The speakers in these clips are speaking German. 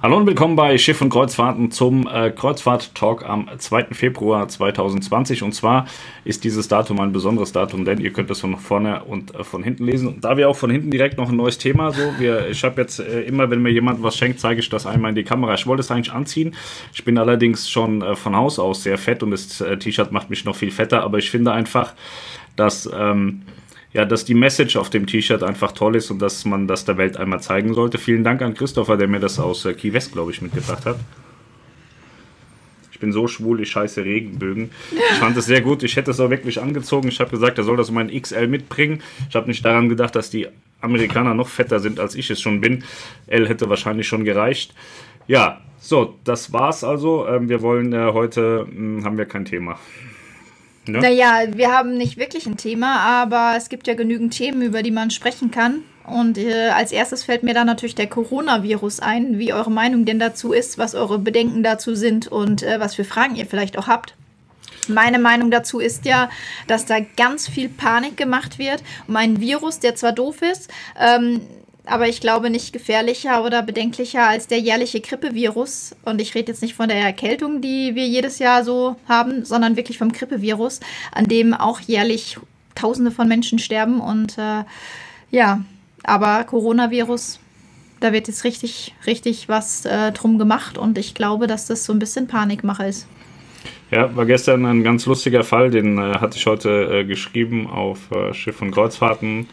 Hallo und willkommen bei Schiff und Kreuzfahrten zum äh, Kreuzfahrt-Talk am 2. Februar 2020. Und zwar ist dieses Datum ein besonderes Datum, denn ihr könnt es von vorne und äh, von hinten lesen. Und da wir auch von hinten direkt noch ein neues Thema, so wir, ich habe jetzt äh, immer, wenn mir jemand was schenkt, zeige ich das einmal in die Kamera. Ich wollte es eigentlich anziehen. Ich bin allerdings schon äh, von Haus aus sehr fett und das äh, T-Shirt macht mich noch viel fetter, aber ich finde einfach, dass ähm, ja, dass die Message auf dem T-Shirt einfach toll ist und dass man das der Welt einmal zeigen sollte. Vielen Dank an Christopher, der mir das aus äh, Key West, glaube ich, mitgebracht hat. Ich bin so schwul, ich scheiße Regenbögen. Ich fand es sehr gut. Ich hätte es auch wirklich angezogen. Ich habe gesagt, er soll das um ein XL mitbringen. Ich habe nicht daran gedacht, dass die Amerikaner noch fetter sind, als ich es schon bin. L hätte wahrscheinlich schon gereicht. Ja, so, das war's also. Ähm, wir wollen äh, heute, hm, haben wir kein Thema. Ne? Naja, wir haben nicht wirklich ein Thema, aber es gibt ja genügend Themen, über die man sprechen kann. Und äh, als erstes fällt mir da natürlich der Coronavirus ein, wie eure Meinung denn dazu ist, was eure Bedenken dazu sind und äh, was für Fragen ihr vielleicht auch habt. Meine Meinung dazu ist ja, dass da ganz viel Panik gemacht wird um einen Virus, der zwar doof ist, ähm, aber ich glaube nicht gefährlicher oder bedenklicher als der jährliche Grippevirus. Und ich rede jetzt nicht von der Erkältung, die wir jedes Jahr so haben, sondern wirklich vom Grippevirus, an dem auch jährlich Tausende von Menschen sterben. Und äh, ja, aber Coronavirus, da wird jetzt richtig, richtig was äh, drum gemacht. Und ich glaube, dass das so ein bisschen Panikmache ist. Ja, war gestern ein ganz lustiger Fall, den äh, hatte ich heute äh, geschrieben auf äh, Schiff und Kreuzfahrten.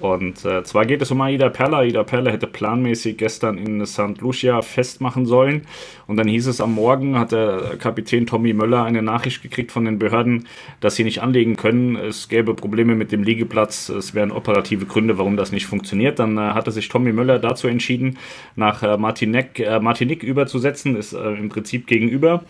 Und äh, zwar geht es um Aida Perla. Aida Perla hätte planmäßig gestern in St. Lucia festmachen sollen. Und dann hieß es am Morgen, hat der Kapitän Tommy Möller eine Nachricht gekriegt von den Behörden, dass sie nicht anlegen können. Es gäbe Probleme mit dem Liegeplatz. Es wären operative Gründe, warum das nicht funktioniert. Dann äh, hatte sich Tommy Möller dazu entschieden, nach äh, Martinique, äh, Martinique überzusetzen, ist äh, im Prinzip gegenüber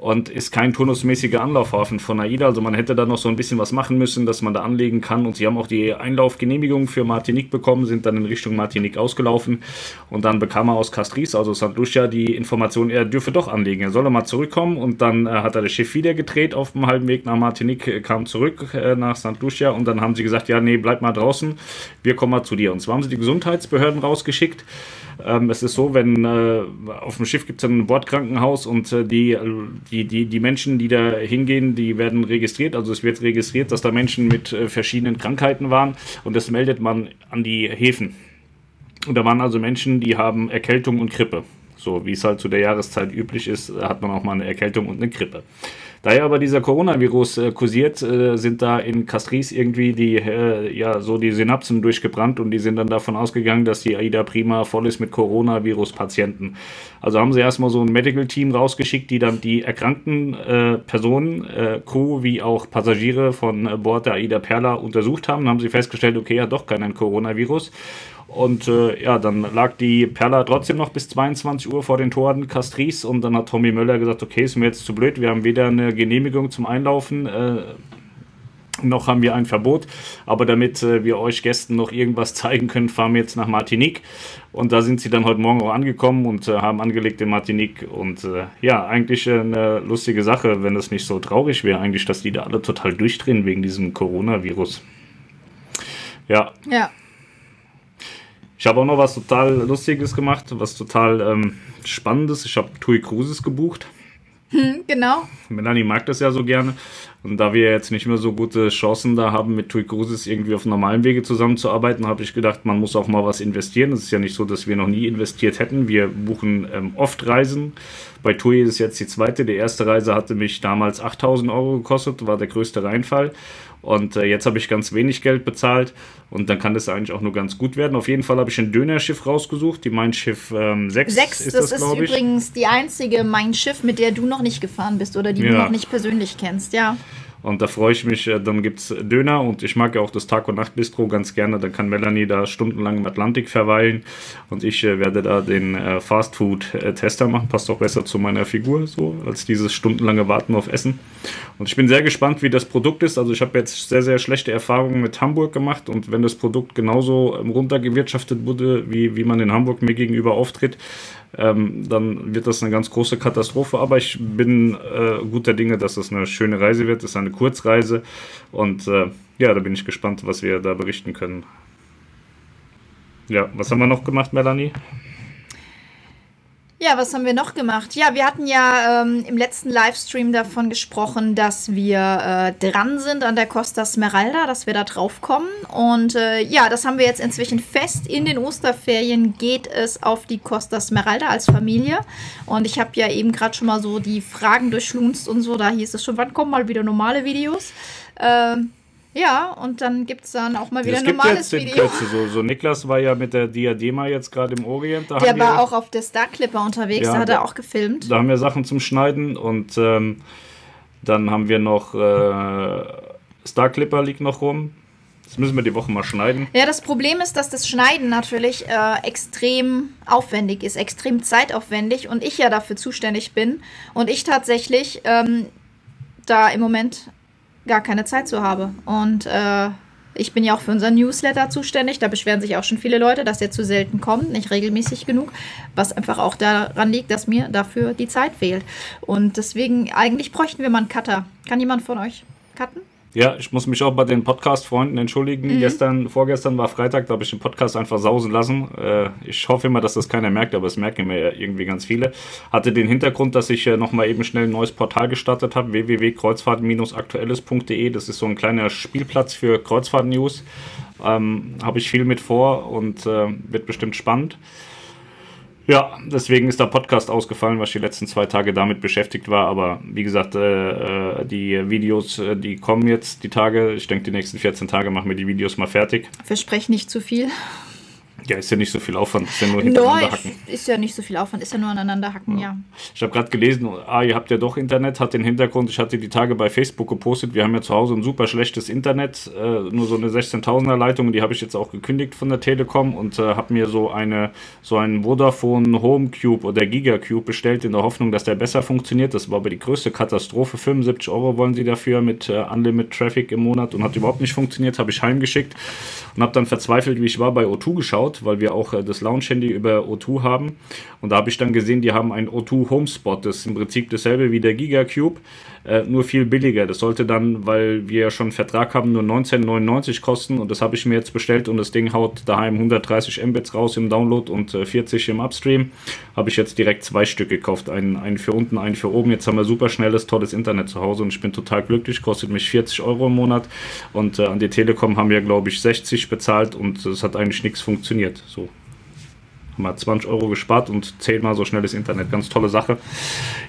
und ist kein turnusmäßiger Anlaufhafen von AIDA. Also man hätte da noch so ein bisschen was machen müssen, dass man da anlegen kann. Und sie haben auch die Einlaufgenehmigung für Martinique bekommen, sind dann in Richtung Martinique ausgelaufen. Und dann bekam er aus Castries, also St. Lucia, die Information, er dürfe doch anlegen. Er solle mal zurückkommen. Und dann äh, hat er das Schiff wieder gedreht auf dem halben Weg nach Martinique, äh, kam zurück äh, nach St. Lucia. Und dann haben sie gesagt, ja, nee, bleib mal draußen. Wir kommen mal zu dir. Und zwar haben sie die Gesundheitsbehörden rausgeschickt. Ähm, es ist so, wenn äh, auf dem Schiff gibt es ein Bordkrankenhaus und äh, die, die, die, die Menschen, die da hingehen, die werden registriert. Also es wird registriert, dass da Menschen mit äh, verschiedenen Krankheiten waren und das meldet man an die Häfen. Und da waren also Menschen, die haben Erkältung und Grippe. So wie es halt zu der Jahreszeit üblich ist, hat man auch mal eine Erkältung und eine Grippe. Da ja aber dieser Coronavirus äh, kursiert, äh, sind da in Castries irgendwie die, äh, ja, so die Synapsen durchgebrannt und die sind dann davon ausgegangen, dass die AIDA Prima voll ist mit Coronavirus-Patienten. Also haben sie erstmal so ein Medical-Team rausgeschickt, die dann die erkrankten äh, Personen, äh, Crew wie auch Passagiere von äh, Bord der AIDA Perla untersucht haben. Dann haben sie festgestellt, okay, ja doch keinen Coronavirus. Und äh, ja, dann lag die Perla trotzdem noch bis 22 Uhr vor den Toren Castries und dann hat Tommy Möller gesagt, okay, ist mir jetzt zu blöd, wir haben weder eine Genehmigung zum Einlaufen, äh, noch haben wir ein Verbot, aber damit äh, wir euch Gästen noch irgendwas zeigen können, fahren wir jetzt nach Martinique und da sind sie dann heute Morgen auch angekommen und äh, haben angelegt in Martinique und äh, ja, eigentlich eine lustige Sache, wenn es nicht so traurig wäre, eigentlich, dass die da alle total durchdrehen wegen diesem Coronavirus. Ja. Ja. Ich habe auch noch was total Lustiges gemacht, was total ähm, Spannendes. Ich habe TUI Cruises gebucht. Hm, genau. Melanie mag das ja so gerne. Und da wir jetzt nicht mehr so gute Chancen da haben, mit TUI Cruises irgendwie auf normalen Wege zusammenzuarbeiten, habe ich gedacht, man muss auch mal was investieren. Es ist ja nicht so, dass wir noch nie investiert hätten. Wir buchen ähm, oft Reisen. Bei TUI ist es jetzt die zweite. Die erste Reise hatte mich damals 8000 Euro gekostet, war der größte Reinfall. Und äh, jetzt habe ich ganz wenig Geld bezahlt und dann kann das eigentlich auch nur ganz gut werden. Auf jeden Fall habe ich ein Dönerschiff rausgesucht, die Mein Schiff ähm, 6. 6, ist das, das ist übrigens die einzige Mein Schiff, mit der du noch nicht gefahren bist oder die ja. du noch nicht persönlich kennst, ja. Und da freue ich mich, äh, dann gibt es Döner und ich mag ja auch das Tag- und Nacht-Bistro ganz gerne. Da kann Melanie da stundenlang im Atlantik verweilen und ich äh, werde da den äh, Fastfood-Tester machen. Passt auch besser zu meiner Figur, so als dieses stundenlange Warten auf Essen. Und ich bin sehr gespannt, wie das Produkt ist. Also ich habe jetzt sehr, sehr schlechte Erfahrungen mit Hamburg gemacht und wenn das Produkt genauso ähm, runtergewirtschaftet wurde, wie, wie man in Hamburg mir gegenüber auftritt, ähm, dann wird das eine ganz große Katastrophe. Aber ich bin äh, guter Dinge, dass es eine schöne Reise wird. Es ist eine Kurzreise und äh, ja, da bin ich gespannt, was wir da berichten können. Ja, was haben wir noch gemacht, Melanie? Ja, was haben wir noch gemacht? Ja, wir hatten ja ähm, im letzten Livestream davon gesprochen, dass wir äh, dran sind an der Costa Smeralda, dass wir da drauf kommen. Und äh, ja, das haben wir jetzt inzwischen fest. In den Osterferien geht es auf die Costa Smeralda als Familie. Und ich habe ja eben gerade schon mal so die Fragen durchschlunzt und so. Da hieß es schon, wann kommen mal wieder normale Videos? Ähm, ja, und dann gibt es dann auch mal wieder ein normales jetzt Video. Kürze, so, so Niklas war ja mit der Diadema jetzt gerade im Orient. Der war auch auf der Star Clipper unterwegs, ja, da hat er auch gefilmt. Da haben wir Sachen zum Schneiden und ähm, dann haben wir noch äh, Star Clipper liegt noch rum. Das müssen wir die Woche mal schneiden. Ja, das Problem ist, dass das Schneiden natürlich äh, extrem aufwendig ist, extrem zeitaufwendig und ich ja dafür zuständig bin und ich tatsächlich ähm, da im Moment gar keine Zeit zu habe. Und äh, ich bin ja auch für unseren Newsletter zuständig. Da beschweren sich auch schon viele Leute, dass der zu selten kommt, nicht regelmäßig genug. Was einfach auch daran liegt, dass mir dafür die Zeit fehlt. Und deswegen, eigentlich bräuchten wir mal einen Cutter. Kann jemand von euch cutten? Ja, ich muss mich auch bei den Podcast-Freunden entschuldigen. Mhm. Gestern, vorgestern war Freitag, da habe ich den Podcast einfach sausen lassen. Äh, ich hoffe immer, dass das keiner merkt, aber es merken mir irgendwie ganz viele. Hatte den Hintergrund, dass ich äh, nochmal eben schnell ein neues Portal gestartet habe, www.kreuzfahrt-aktuelles.de. Das ist so ein kleiner Spielplatz für Kreuzfahrt-News. Ähm, habe ich viel mit vor und äh, wird bestimmt spannend. Ja, deswegen ist der Podcast ausgefallen, weil ich die letzten zwei Tage damit beschäftigt war. Aber wie gesagt, äh, äh die Videos, äh, die kommen jetzt die Tage. Ich denke, die nächsten 14 Tage machen wir die Videos mal fertig. Verspreche nicht zu viel. Ja, ist ja nicht so viel Aufwand, ist ja nur hintereinander no, hacken. Ist ja nicht so viel Aufwand, ist ja nur aneinander hacken, ja. ja. Ich habe gerade gelesen, ah, ihr habt ja doch Internet, hat den Hintergrund, ich hatte die Tage bei Facebook gepostet, wir haben ja zu Hause ein super schlechtes Internet, äh, nur so eine 16.000er Leitung, die habe ich jetzt auch gekündigt von der Telekom und äh, habe mir so eine so einen Vodafone Home Cube oder Giga Cube bestellt in der Hoffnung, dass der besser funktioniert. Das war aber die größte Katastrophe. 75 Euro wollen sie dafür mit äh, Unlimited Traffic im Monat und hat überhaupt nicht funktioniert, habe ich heimgeschickt und habe dann verzweifelt, wie ich war, bei O2 geschaut weil wir auch äh, das Launch-Handy über O2 haben. Und da habe ich dann gesehen, die haben ein O2 Homespot. Das ist im Prinzip dasselbe wie der Gigacube, äh, nur viel billiger. Das sollte dann, weil wir ja schon einen Vertrag haben, nur 19,99 kosten. Und das habe ich mir jetzt bestellt und das Ding haut daheim 130 Mbits raus im Download und äh, 40 im Upstream. Habe ich jetzt direkt zwei Stück gekauft. Einen, einen für unten, einen für oben. Jetzt haben wir super schnelles, tolles Internet zu Hause und ich bin total glücklich. Kostet mich 40 Euro im Monat. Und äh, an die Telekom haben wir, glaube ich, 60 bezahlt und es hat eigentlich nichts funktioniert. So haben wir 20 Euro gespart und zehnmal so schnelles Internet. Ganz tolle Sache.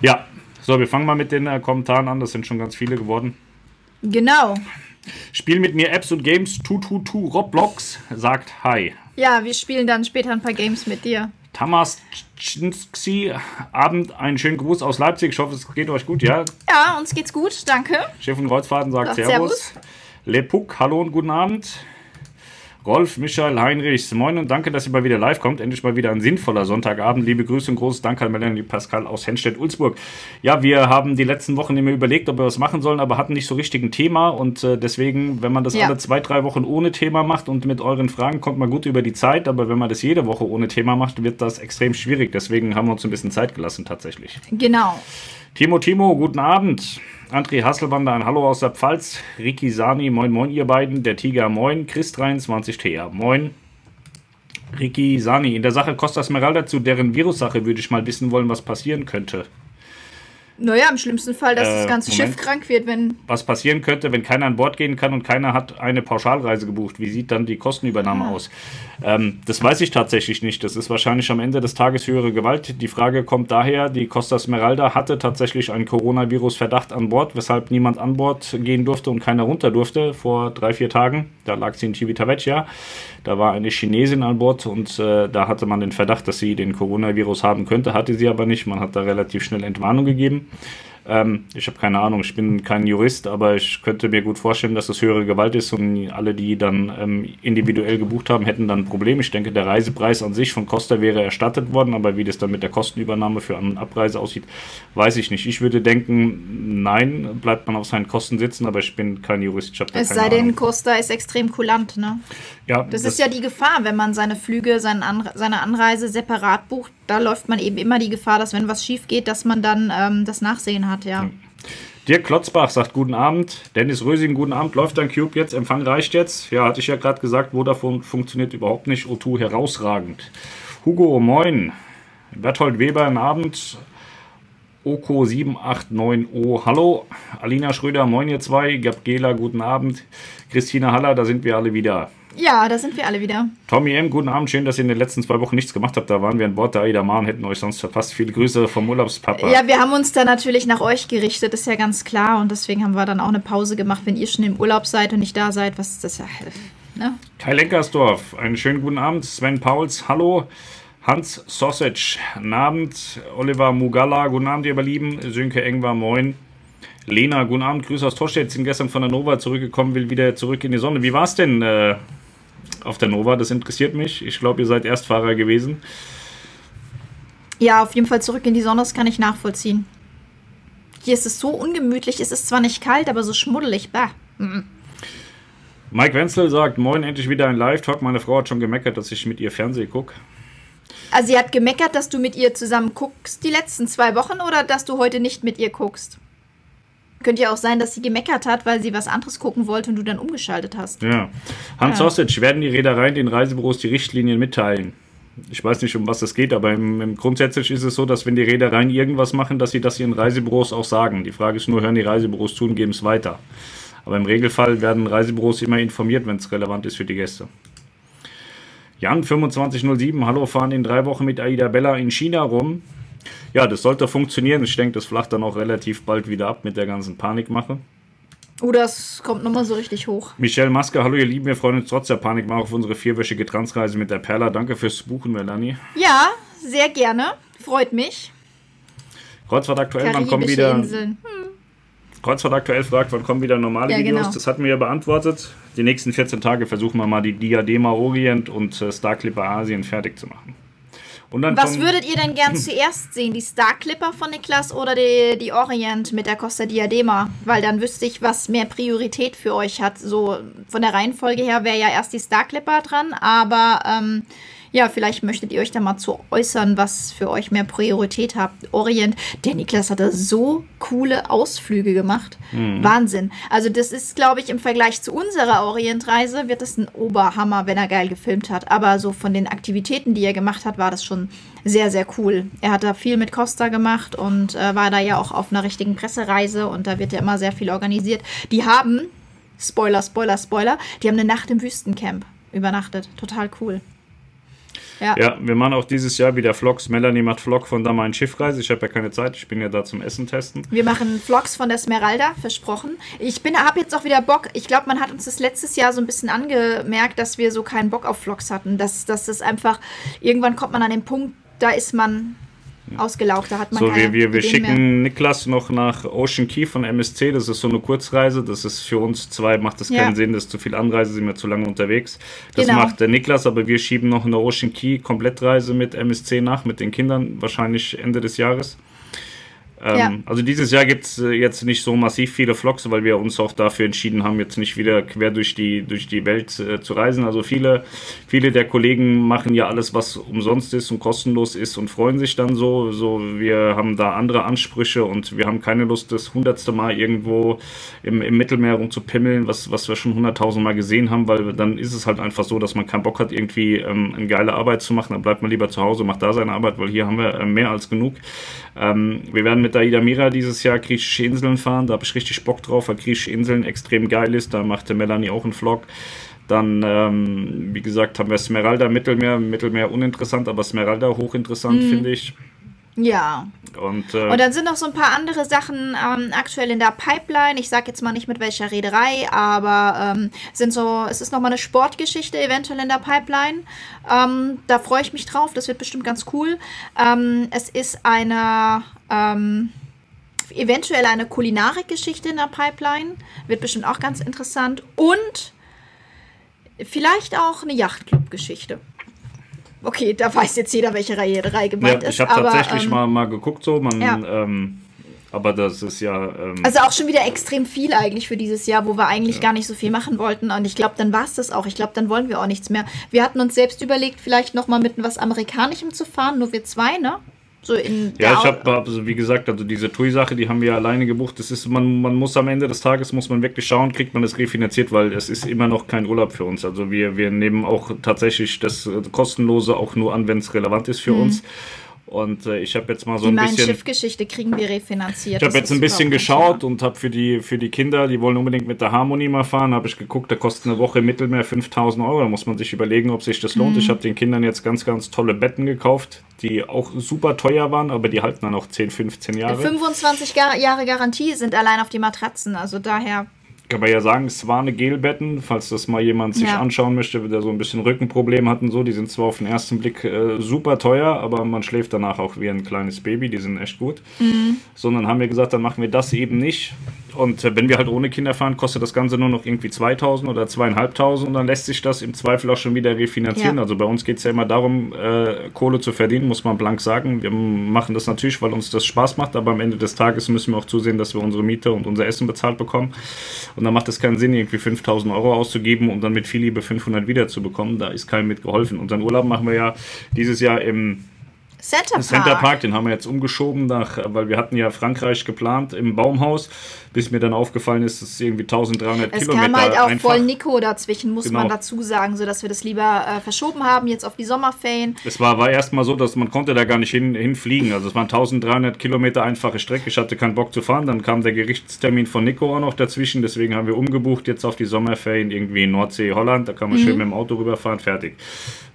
Ja, so, wir fangen mal mit den äh, Kommentaren an. Das sind schon ganz viele geworden. Genau. Spiel mit mir Apps und Games. Tu, tu, tu. Roblox sagt Hi. Ja, wir spielen dann später ein paar Games mit dir. Tamas Czynski, Abend, einen schönen Gruß aus Leipzig. Ich hoffe, es geht euch gut, ja? Ja, uns geht's gut, danke. Schiff und Kreuzfahrten sagt Servus. Servus. Lepuk, hallo und guten Abend. Rolf, Michael, Heinrich, moin und danke, dass ihr mal wieder live kommt. Endlich mal wieder ein sinnvoller Sonntagabend. Liebe Grüße und großes Dank an Melanie Pascal aus Henstedt-Ulzburg. Ja, wir haben die letzten Wochen immer überlegt, ob wir was machen sollen, aber hatten nicht so richtig ein Thema und äh, deswegen, wenn man das ja. alle zwei, drei Wochen ohne Thema macht und mit euren Fragen kommt man gut über die Zeit, aber wenn man das jede Woche ohne Thema macht, wird das extrem schwierig. Deswegen haben wir uns ein bisschen Zeit gelassen tatsächlich. Genau. Timo, Timo, guten Abend. André Hasselwander, ein Hallo aus der Pfalz. Ricky Sani, moin, moin, ihr beiden. Der Tiger, moin. Chris23TR, moin. Ricky Sani, in der Sache Costa Smeralda zu deren Virussache würde ich mal wissen wollen, was passieren könnte. Naja, im schlimmsten Fall, dass äh, das ganze Moment. Schiff krank wird, wenn. Was passieren könnte, wenn keiner an Bord gehen kann und keiner hat eine Pauschalreise gebucht? Wie sieht dann die Kostenübernahme ah. aus? Ähm, das weiß ich tatsächlich nicht. Das ist wahrscheinlich am Ende des Tages höhere Gewalt. Die Frage kommt daher, die Costa Smeralda hatte tatsächlich einen Coronavirus-Verdacht an Bord, weshalb niemand an Bord gehen durfte und keiner runter durfte vor drei, vier Tagen. Da lag sie in Civitavecchia. Da war eine Chinesin an Bord und äh, da hatte man den Verdacht, dass sie den Coronavirus haben könnte, hatte sie aber nicht. Man hat da relativ schnell Entwarnung gegeben. Ähm, ich habe keine Ahnung, ich bin kein Jurist, aber ich könnte mir gut vorstellen, dass es höhere Gewalt ist und alle, die dann ähm, individuell gebucht haben, hätten dann ein Problem. Ich denke, der Reisepreis an sich von Costa wäre erstattet worden, aber wie das dann mit der Kostenübernahme für An- und Abreise aussieht, weiß ich nicht. Ich würde denken, nein, bleibt man auf seinen Kosten sitzen, aber ich bin kein Jurist. es sei denn, Costa ist extrem kulant, ne? Ja. Das, das, ist ja die Gefahr, wenn man seine Flüge, seine Anreise separat bucht. Da läuft man eben immer die Gefahr, dass wenn was schief geht, dass man dann ähm, das Nachsehen hat, ja. Hm. Dirk Klotzbach sagt guten Abend. Dennis Rösing, guten Abend. Läuft dein Cube jetzt? Empfang reicht jetzt? Ja, hatte ich ja gerade gesagt, Vodafone funktioniert überhaupt nicht. O2 herausragend. Hugo, moin. Berthold Weber, einen Abend. Oko789O, hallo. Alina Schröder, moin ihr zwei. Gabriela, guten Abend. Christina Haller, da sind wir alle wieder. Ja, da sind wir alle wieder. Tommy M., guten Abend. Schön, dass ihr in den letzten zwei Wochen nichts gemacht habt. Da waren wir an Bord der Aida Mar und hätten euch sonst verpasst. Viele Grüße vom Urlaubspapa. Ja, wir haben uns da natürlich nach euch gerichtet, ist ja ganz klar. Und deswegen haben wir dann auch eine Pause gemacht, wenn ihr schon im Urlaub seid und nicht da seid. Was ist das ja. Ne? Kai Lenkersdorf, einen schönen guten Abend. Sven Pauls, hallo. Hans Sausage, guten Abend. Oliver Mugalla, guten Abend, ihr Lieben. Sönke Engwer, moin. Lena, guten Abend. Grüße aus Torstedt. Sind gestern von der Nova zurückgekommen, will wieder zurück in die Sonne. Wie war es denn? Äh, auf der Nova. Das interessiert mich. Ich glaube, ihr seid Erstfahrer gewesen. Ja, auf jeden Fall zurück in die Sonne, das kann ich nachvollziehen. Hier ist es so ungemütlich. Es ist zwar nicht kalt, aber so schmuddelig. Bah. Mhm. Mike Wenzel sagt: Moin, endlich wieder ein Live-Talk. Meine Frau hat schon gemeckert, dass ich mit ihr Fernsehen gucke. Also, sie hat gemeckert, dass du mit ihr zusammen guckst die letzten zwei Wochen oder dass du heute nicht mit ihr guckst? Könnte ja auch sein, dass sie gemeckert hat, weil sie was anderes gucken wollte und du dann umgeschaltet hast. Ja. Hans ja. Sausage, werden die Reedereien den Reisebüros die Richtlinien mitteilen? Ich weiß nicht, um was es geht, aber im, im grundsätzlich ist es so, dass wenn die Reedereien irgendwas machen, dass sie das ihren Reisebüros auch sagen. Die Frage ist nur, hören die Reisebüros zu und geben es weiter. Aber im Regelfall werden Reisebüros immer informiert, wenn es relevant ist für die Gäste. Jan 2507, hallo, fahren in drei Wochen mit Aida Bella in China rum. Ja, das sollte funktionieren. Ich denke, das flacht dann auch relativ bald wieder ab mit der ganzen Panikmache. Oh, das kommt nochmal so richtig hoch. Michelle Maske, hallo ihr Lieben, wir freuen uns trotz der Panikmache auf unsere vierwöchige Transreise mit der Perla. Danke fürs Buchen, Melanie. Ja, sehr gerne. Freut mich. Kreuzfahrt aktuell, wann kommen wieder. Inseln. Hm. Kreuzfahrt aktuell fragt, wann kommen wieder normale ja, Videos. Genau. Das hatten wir ja beantwortet. Die nächsten 14 Tage versuchen wir mal die Diadema Orient und äh, Star Clipper Asien fertig zu machen. Was würdet ihr denn gern zuerst sehen? Die Star Clipper von Niklas oder die, die Orient mit der Costa Diadema? Weil dann wüsste ich, was mehr Priorität für euch hat. So von der Reihenfolge her wäre ja erst die Star Clipper dran, aber ähm, ja, vielleicht möchtet ihr euch da mal zu äußern, was für euch mehr Priorität habt. Orient, der Niklas hat da so coole Ausflüge gemacht. Mhm. Wahnsinn. Also das ist, glaube ich, im Vergleich zu unserer Orientreise wird das ein Oberhammer, wenn er geil gefilmt hat. Aber so von den Aktivitäten, die er gemacht hat, war das schon sehr, sehr cool. Er hat da viel mit Costa gemacht und äh, war da ja auch auf einer richtigen Pressereise und da wird ja immer sehr viel organisiert. Die haben, Spoiler, Spoiler, Spoiler, die haben eine Nacht im Wüstencamp übernachtet. Total cool. Ja. ja, wir machen auch dieses Jahr wieder Vlogs. Melanie macht Vlog von da mein Schiffreise. Ich habe ja keine Zeit, ich bin ja da zum Essen testen. Wir machen Vlogs von der Smeralda, versprochen. Ich habe jetzt auch wieder Bock. Ich glaube, man hat uns das letztes Jahr so ein bisschen angemerkt, dass wir so keinen Bock auf Vlogs hatten. Dass, dass das einfach, irgendwann kommt man an den Punkt, da ist man ausgelaugt. Da hat man so, wir, wir, wir schicken mehr. Niklas noch nach Ocean Key von MSC. Das ist so eine Kurzreise. Das ist für uns zwei, macht das keinen ja. Sinn. Das ist zu viel Anreise, sind wir zu lange unterwegs. Das genau. macht der Niklas, aber wir schieben noch eine Ocean Key Komplettreise mit MSC nach, mit den Kindern, wahrscheinlich Ende des Jahres. Ähm, ja. Also dieses Jahr gibt es äh, jetzt nicht so massiv viele Vlogs, weil wir uns auch dafür entschieden haben, jetzt nicht wieder quer durch die, durch die Welt äh, zu reisen. Also viele, viele der Kollegen machen ja alles, was umsonst ist und kostenlos ist und freuen sich dann so. So, wir haben da andere Ansprüche und wir haben keine Lust, das hundertste Mal irgendwo im, im Mittelmeer rumzupimmeln, was, was wir schon hunderttausend Mal gesehen haben, weil dann ist es halt einfach so, dass man keinen Bock hat, irgendwie ähm, eine geile Arbeit zu machen. Dann bleibt man lieber zu Hause, macht da seine Arbeit, weil hier haben wir äh, mehr als genug. Ähm, wir werden mit der Ida Mira dieses Jahr griechische Inseln fahren. Da habe ich richtig Bock drauf, weil griechische Inseln extrem geil ist. Da machte Melanie auch einen Vlog. Dann, ähm, wie gesagt, haben wir Smeralda Mittelmeer. Mittelmeer uninteressant, aber Smeralda hochinteressant, mhm. finde ich. Ja. Und, äh, und dann sind noch so ein paar andere Sachen ähm, aktuell in der Pipeline. Ich sage jetzt mal nicht mit welcher Reederei, aber ähm, sind so, es ist nochmal eine Sportgeschichte eventuell in der Pipeline. Ähm, da freue ich mich drauf. Das wird bestimmt ganz cool. Ähm, es ist eine ähm, eventuell eine Kulinarik-Geschichte in der Pipeline. Wird bestimmt auch ganz interessant. Und vielleicht auch eine Yachtclub-Geschichte. Okay, da weiß jetzt jeder, welche Reihe 3 gemeint ja, ist. Ich habe tatsächlich ähm, mal, mal geguckt, so. Man, ja. ähm, aber das ist ja. Ähm, also auch schon wieder extrem viel eigentlich für dieses Jahr, wo wir eigentlich ja. gar nicht so viel machen wollten. Und ich glaube, dann war es das auch. Ich glaube, dann wollen wir auch nichts mehr. Wir hatten uns selbst überlegt, vielleicht nochmal mit was Amerikanischem zu fahren, nur wir zwei, ne? So in ja, ich habe, also wie gesagt, also diese TUI-Sache, die haben wir alleine gebucht. Das ist, man, man muss am Ende des Tages, muss man wirklich schauen, kriegt man das refinanziert, weil es ist immer noch kein Urlaub für uns. Also wir, wir nehmen auch tatsächlich das Kostenlose auch nur an, wenn es relevant ist für mhm. uns. Und äh, ich habe jetzt mal so die ein bisschen. Die Schiffgeschichte kriegen wir refinanziert. Ich habe jetzt ein bisschen geschaut und habe für die, für die Kinder, die wollen unbedingt mit der Harmonie mal fahren, habe ich geguckt, da kostet eine Woche im Mittelmeer 5000 Euro. Da muss man sich überlegen, ob sich das lohnt. Mhm. Ich habe den Kindern jetzt ganz, ganz tolle Betten gekauft, die auch super teuer waren, aber die halten dann auch 10, 15 Jahre. 25 Jahre Garantie sind allein auf die Matratzen, also daher kann man ja sagen, es war eine Gelbetten, falls das mal jemand sich ja. anschauen möchte, der so ein bisschen Rückenproblem hat und so. Die sind zwar auf den ersten Blick äh, super teuer, aber man schläft danach auch wie ein kleines Baby, die sind echt gut. Mhm. Sondern haben wir gesagt, dann machen wir das eben nicht. Und äh, wenn wir halt ohne Kinder fahren, kostet das Ganze nur noch irgendwie 2000 oder 2500 und dann lässt sich das im Zweifel auch schon wieder refinanzieren. Ja. Also bei uns geht es ja immer darum, äh, Kohle zu verdienen, muss man blank sagen. Wir machen das natürlich, weil uns das Spaß macht, aber am Ende des Tages müssen wir auch zusehen, dass wir unsere Miete und unser Essen bezahlt bekommen. Und dann macht es keinen Sinn, irgendwie 5000 Euro auszugeben und dann mit viel Liebe 500 wiederzubekommen. Da ist keinem mit geholfen. Unseren Urlaub machen wir ja dieses Jahr im Center Park. Center Park, den haben wir jetzt umgeschoben, nach, weil wir hatten ja Frankreich geplant im Baumhaus, bis mir dann aufgefallen ist, dass es irgendwie 1300 es Kilometer Es kam halt auch einfach. voll Nico dazwischen, muss genau. man dazu sagen, sodass wir das lieber äh, verschoben haben, jetzt auf die Sommerferien. Es war, war erstmal so, dass man konnte da gar nicht hin, hinfliegen, also es waren 1300 Kilometer einfache Strecke, ich hatte keinen Bock zu fahren, dann kam der Gerichtstermin von Nico auch noch dazwischen, deswegen haben wir umgebucht jetzt auf die Sommerferien irgendwie in Nordsee, Holland, da kann man mhm. schön mit dem Auto rüberfahren, fertig.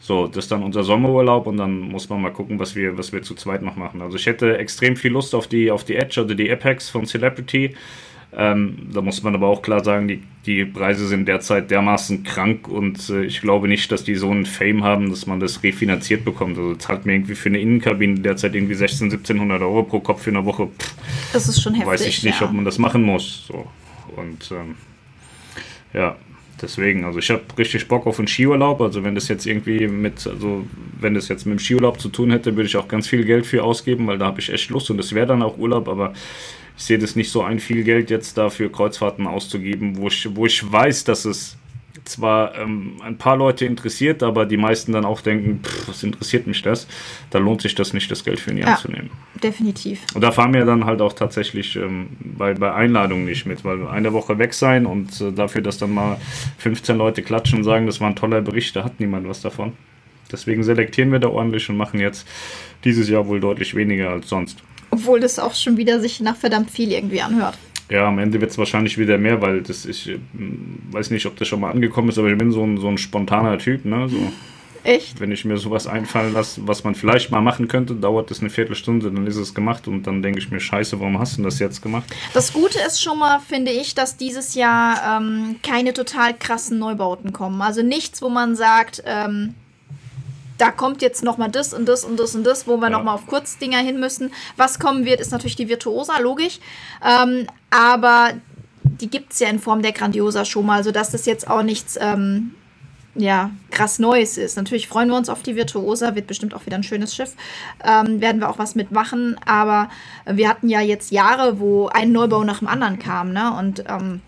So, das ist dann unser Sommerurlaub und dann muss man mal gucken, was wir, was wir zu zweit noch machen. Also ich hätte extrem viel Lust auf die, auf die Edge oder die Apex von Celebrity. Ähm, da muss man aber auch klar sagen, die, die Preise sind derzeit dermaßen krank und äh, ich glaube nicht, dass die so einen Fame haben, dass man das refinanziert bekommt. Also zahlt mir irgendwie für eine Innenkabine derzeit irgendwie 1600, 1700 Euro pro Kopf für eine Woche. Pff, das ist schon heftig. Weiß ich nicht, ja. ob man das machen muss. So. Und ähm, ja, deswegen, also ich habe richtig Bock auf einen Skiurlaub. Also wenn das jetzt irgendwie mit, also wenn das jetzt mit dem Skiurlaub zu tun hätte, würde ich auch ganz viel Geld für ausgeben, weil da habe ich echt Lust und das wäre dann auch Urlaub, aber ich sehe das nicht so ein, viel Geld jetzt dafür Kreuzfahrten auszugeben, wo ich, wo ich weiß, dass es zwar ähm, ein paar Leute interessiert, aber die meisten dann auch denken, pff, was interessiert mich das? Da lohnt sich das nicht, das Geld für Jahr ja, zu nehmen. Definitiv. Und da fahren wir dann halt auch tatsächlich ähm, bei, bei Einladungen nicht mit, weil eine Woche weg sein und äh, dafür, dass dann mal 15 Leute klatschen und sagen, das war ein toller Bericht, da hat niemand was davon. Deswegen selektieren wir da ordentlich und machen jetzt dieses Jahr wohl deutlich weniger als sonst. Obwohl das auch schon wieder sich nach verdammt viel irgendwie anhört. Ja, am Ende wird es wahrscheinlich wieder mehr, weil das ich äh, weiß nicht, ob das schon mal angekommen ist, aber ich bin so ein, so ein spontaner Typ, ne? So, Echt? Wenn ich mir sowas einfallen lasse, was man vielleicht mal machen könnte, dauert das eine Viertelstunde, dann ist es gemacht und dann denke ich mir, scheiße, warum hast du das jetzt gemacht? Das Gute ist schon mal, finde ich, dass dieses Jahr ähm, keine total krassen Neubauten kommen. Also nichts, wo man sagt, ähm, da kommt jetzt nochmal das und das und das und das, wo wir ja. nochmal auf Kurzdinger hin müssen. Was kommen wird, ist natürlich die Virtuosa, logisch. Ähm, aber die gibt es ja in Form der Grandiosa schon mal, sodass das jetzt auch nichts ähm, ja, krass Neues ist. Natürlich freuen wir uns auf die Virtuosa, wird bestimmt auch wieder ein schönes Schiff. Ähm, werden wir auch was mitmachen, aber wir hatten ja jetzt Jahre, wo ein Neubau nach dem anderen kam, ne? Und ähm,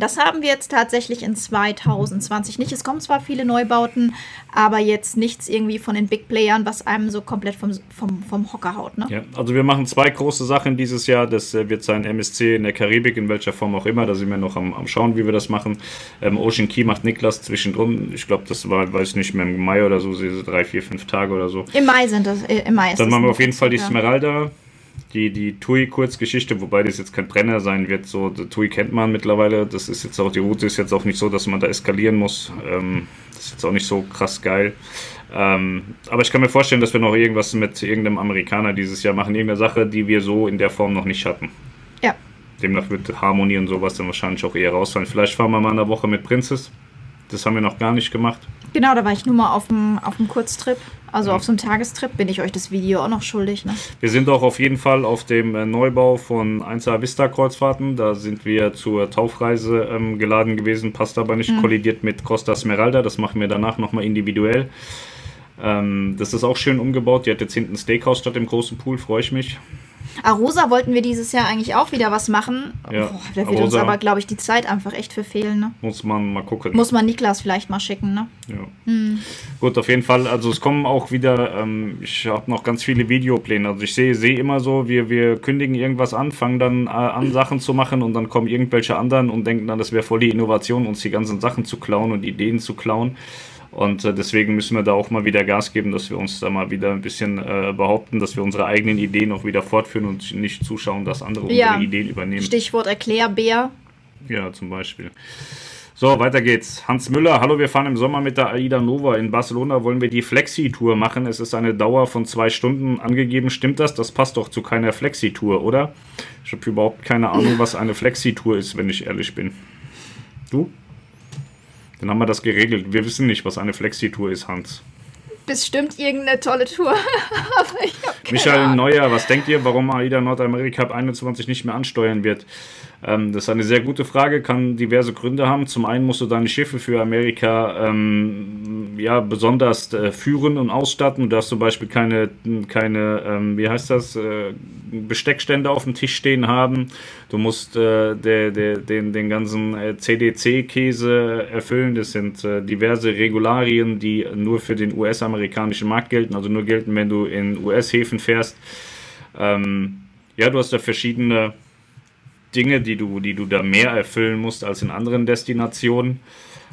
das haben wir jetzt tatsächlich in 2020 nicht. Es kommen zwar viele Neubauten, aber jetzt nichts irgendwie von den Big Playern, was einem so komplett vom, vom, vom Hocker haut. Ne? Ja, also wir machen zwei große Sachen dieses Jahr. Das äh, wird sein MSC in der Karibik, in welcher Form auch immer. Da sind wir noch am, am Schauen, wie wir das machen. Ähm, Ocean Key macht Niklas zwischendrin. Ich glaube, das war, weiß nicht mehr, im Mai oder so, drei, vier, fünf Tage oder so. Im Mai sind das. Äh, Im Mai ist Dann machen wir auf jeden Fall die Smeralda die, die TUI-Kurzgeschichte, wobei das jetzt kein Brenner sein wird. So, die TUI kennt man mittlerweile. Das ist jetzt auch, die Route ist jetzt auch nicht so, dass man da eskalieren muss. Ähm, das ist jetzt auch nicht so krass geil. Ähm, aber ich kann mir vorstellen, dass wir noch irgendwas mit irgendeinem Amerikaner dieses Jahr machen. Irgendeine Sache, die wir so in der Form noch nicht hatten. Ja. Demnach wird Harmonie und sowas dann wahrscheinlich auch eher rausfallen. Vielleicht fahren wir mal eine Woche mit Princess. Das haben wir noch gar nicht gemacht. Genau, da war ich nur mal auf dem, auf dem Kurztrip. Also auf so einem Tagestrip bin ich euch das Video auch noch schuldig. Ne? Wir sind auch auf jeden Fall auf dem äh, Neubau von 1A Vista Kreuzfahrten. Da sind wir zur Taufreise ähm, geladen gewesen, passt aber nicht, mhm. kollidiert mit Costa Smeralda. Das machen wir danach nochmal individuell. Ähm, das ist auch schön umgebaut. Die hat jetzt hinten ein Steakhouse statt im großen Pool, freue ich mich. Arosa wollten wir dieses Jahr eigentlich auch wieder was machen. Ja, Boah, da wird uns aber, glaube ich, die Zeit einfach echt verfehlen. Ne? Muss man mal gucken. Muss man Niklas vielleicht mal schicken. Ne? Ja. Hm. Gut, auf jeden Fall. Also es kommen auch wieder, ähm, ich habe noch ganz viele Videopläne. Also ich sehe seh immer so, wir, wir kündigen irgendwas an, fangen dann äh, an, Sachen zu machen und dann kommen irgendwelche anderen und denken dann, das wäre voll die Innovation, uns die ganzen Sachen zu klauen und Ideen zu klauen. Und äh, deswegen müssen wir da auch mal wieder Gas geben, dass wir uns da mal wieder ein bisschen äh, behaupten, dass wir unsere eigenen Ideen auch wieder fortführen und nicht zuschauen, dass andere ja. unsere Ideen übernehmen. Stichwort Erklärbär. Ja, zum Beispiel. So, weiter geht's. Hans Müller, hallo, wir fahren im Sommer mit der AIDA Nova. In Barcelona wollen wir die Flexi-Tour machen. Es ist eine Dauer von zwei Stunden angegeben. Stimmt das? Das passt doch zu keiner Flexi-Tour, oder? Ich habe überhaupt keine Ahnung, was eine Flexi-Tour ist, wenn ich ehrlich bin. Du? Dann haben wir das geregelt. Wir wissen nicht, was eine Flexi-Tour ist, Hans. Bestimmt irgendeine tolle Tour. Michael Neuer, was denkt ihr, warum AIDA Nordamerika ab 21 nicht mehr ansteuern wird? Ähm, das ist eine sehr gute Frage, kann diverse Gründe haben. Zum einen musst du deine Schiffe für Amerika ähm, ja, besonders äh, führen und ausstatten. Du darfst zum Beispiel keine, keine ähm, wie heißt das, äh, Besteckstände auf dem Tisch stehen haben. Du musst äh, der, der, den, den ganzen äh, CDC-Käse erfüllen. Das sind äh, diverse Regularien, die nur für den US-amerikanischen Markt gelten, also nur gelten, wenn du in US-Häfen fährst. Ähm, ja, du hast da verschiedene Dinge, die du, die du da mehr erfüllen musst als in anderen Destinationen.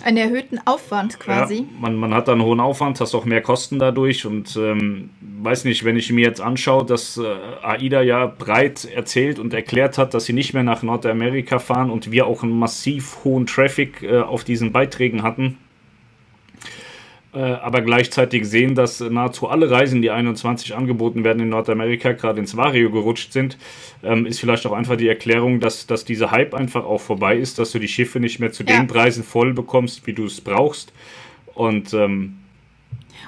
Einen erhöhten Aufwand quasi. Ja, man, man hat da einen hohen Aufwand, hast auch mehr Kosten dadurch und ähm, weiß nicht, wenn ich mir jetzt anschaue, dass äh, AIDA ja breit erzählt und erklärt hat, dass sie nicht mehr nach Nordamerika fahren und wir auch einen massiv hohen Traffic äh, auf diesen Beiträgen hatten, aber gleichzeitig sehen, dass nahezu alle Reisen, die 21 angeboten werden in Nordamerika, gerade ins Vario gerutscht sind, ähm, ist vielleicht auch einfach die Erklärung, dass, dass dieser Hype einfach auch vorbei ist, dass du die Schiffe nicht mehr zu ja. den Preisen voll bekommst, wie du es brauchst. Und ähm,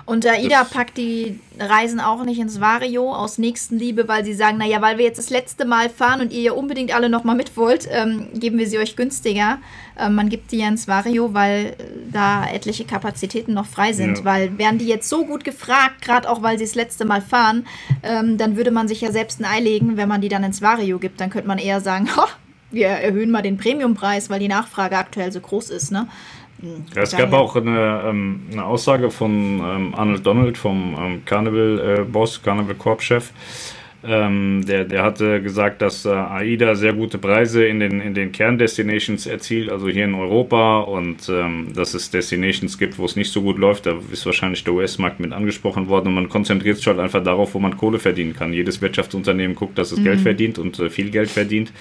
und AIDA packt die Reisen auch nicht ins Vario aus Nächstenliebe, weil sie sagen, naja, weil wir jetzt das letzte Mal fahren und ihr ja unbedingt alle nochmal mit wollt, ähm, geben wir sie euch günstiger. Ähm, man gibt die ja ins Vario, weil äh, da etliche Kapazitäten noch frei sind. Ja. Weil wären die jetzt so gut gefragt, gerade auch weil sie das letzte Mal fahren, ähm, dann würde man sich ja selbst ein Ei legen, wenn man die dann ins Vario gibt. Dann könnte man eher sagen, wir erhöhen mal den Premiumpreis, weil die Nachfrage aktuell so groß ist. Ne? Ja, es gab auch eine, ähm, eine Aussage von ähm, Arnold Donald, vom ähm, Carnival-Boss, äh, Carnival-Corp-Chef, ähm, der, der hatte gesagt, dass äh, AIDA sehr gute Preise in den, in den Kerndestinations erzielt, also hier in Europa, und ähm, dass es Destinations gibt, wo es nicht so gut läuft. Da ist wahrscheinlich der US-Markt mit angesprochen worden und man konzentriert sich halt einfach darauf, wo man Kohle verdienen kann. Jedes Wirtschaftsunternehmen guckt, dass es mhm. Geld verdient und äh, viel Geld verdient.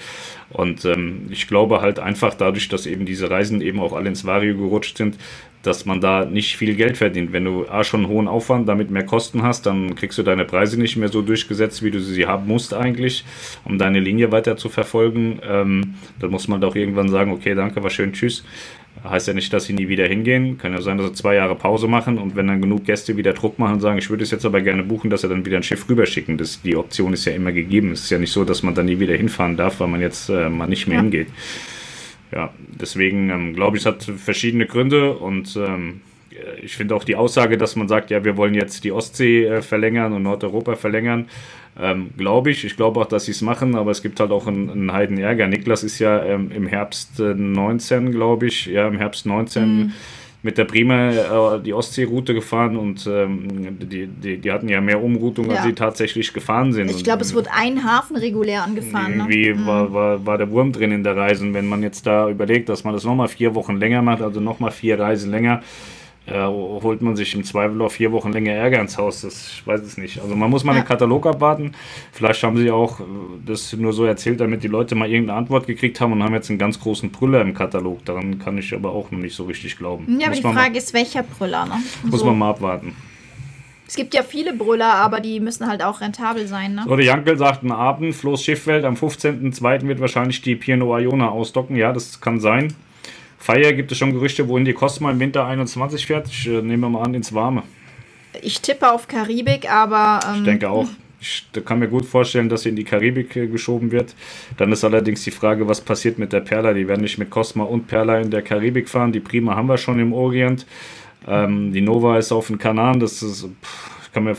Und ähm, ich glaube halt einfach dadurch, dass eben diese Reisen eben auch alle ins Vario gerutscht sind, dass man da nicht viel Geld verdient. Wenn du A, schon einen hohen Aufwand, damit mehr Kosten hast, dann kriegst du deine Preise nicht mehr so durchgesetzt, wie du sie haben musst eigentlich, um deine Linie weiter zu verfolgen. Ähm, dann muss man doch irgendwann sagen, okay, danke, war schön, tschüss. Heißt ja nicht, dass sie nie wieder hingehen. Kann ja sein, dass sie zwei Jahre Pause machen und wenn dann genug Gäste wieder Druck machen und sagen, ich würde es jetzt aber gerne buchen, dass sie dann wieder ein Schiff rüberschicken. Das, die Option ist ja immer gegeben. Es ist ja nicht so, dass man dann nie wieder hinfahren darf, weil man jetzt äh, mal nicht mehr ja. hingeht ja, deswegen ähm, glaube ich, es hat verschiedene Gründe und ähm, ich finde auch die Aussage, dass man sagt, ja, wir wollen jetzt die Ostsee äh, verlängern und Nordeuropa verlängern, ähm, glaube ich. Ich glaube auch, dass sie es machen, aber es gibt halt auch einen, einen Heiden Ärger. Niklas ist ja ähm, im Herbst äh, 19, glaube ich, ja, im Herbst 19. Mhm mit der Prima äh, die Ostseeroute gefahren und ähm, die, die, die, hatten ja mehr Umroutung, ja. als sie tatsächlich gefahren sind. Ich glaube, es wird ein Hafen regulär angefahren. Ne? Irgendwie ne? war, war, war der Wurm drin in der Reise. Und wenn man jetzt da überlegt, dass man das nochmal vier Wochen länger macht, also nochmal vier Reisen länger, äh, holt man sich im Zweifel auf vier Wochen länger Ärger ins Haus. Das, ich weiß es nicht. Also man muss mal ja. den Katalog abwarten. Vielleicht haben sie auch äh, das nur so erzählt, damit die Leute mal irgendeine Antwort gekriegt haben und haben jetzt einen ganz großen Brüller im Katalog. Daran kann ich aber auch noch nicht so richtig glauben. Ja, aber die Frage mal, ist, welcher Brüller? Ne? Muss so. man mal abwarten. Es gibt ja viele Brüller, aber die müssen halt auch rentabel sein. Ne? So, der Jankel sagt einen Abend, Floß Schiffwelt, am 15.02. wird wahrscheinlich die Piano Iona ausdocken. Ja, das kann sein. Feier gibt es schon Gerüchte, wohin die Cosma im Winter 21 fährt. Ich äh, nehme mal an, ins Warme. Ich tippe auf Karibik, aber. Ähm, ich denke auch. Ich kann mir gut vorstellen, dass sie in die Karibik äh, geschoben wird. Dann ist allerdings die Frage, was passiert mit der Perla. Die werden nicht mit Cosma und Perla in der Karibik fahren. Die Prima haben wir schon im Orient. Ähm, die Nova ist auf den Kanaren. Das ist, pff, ich kann mir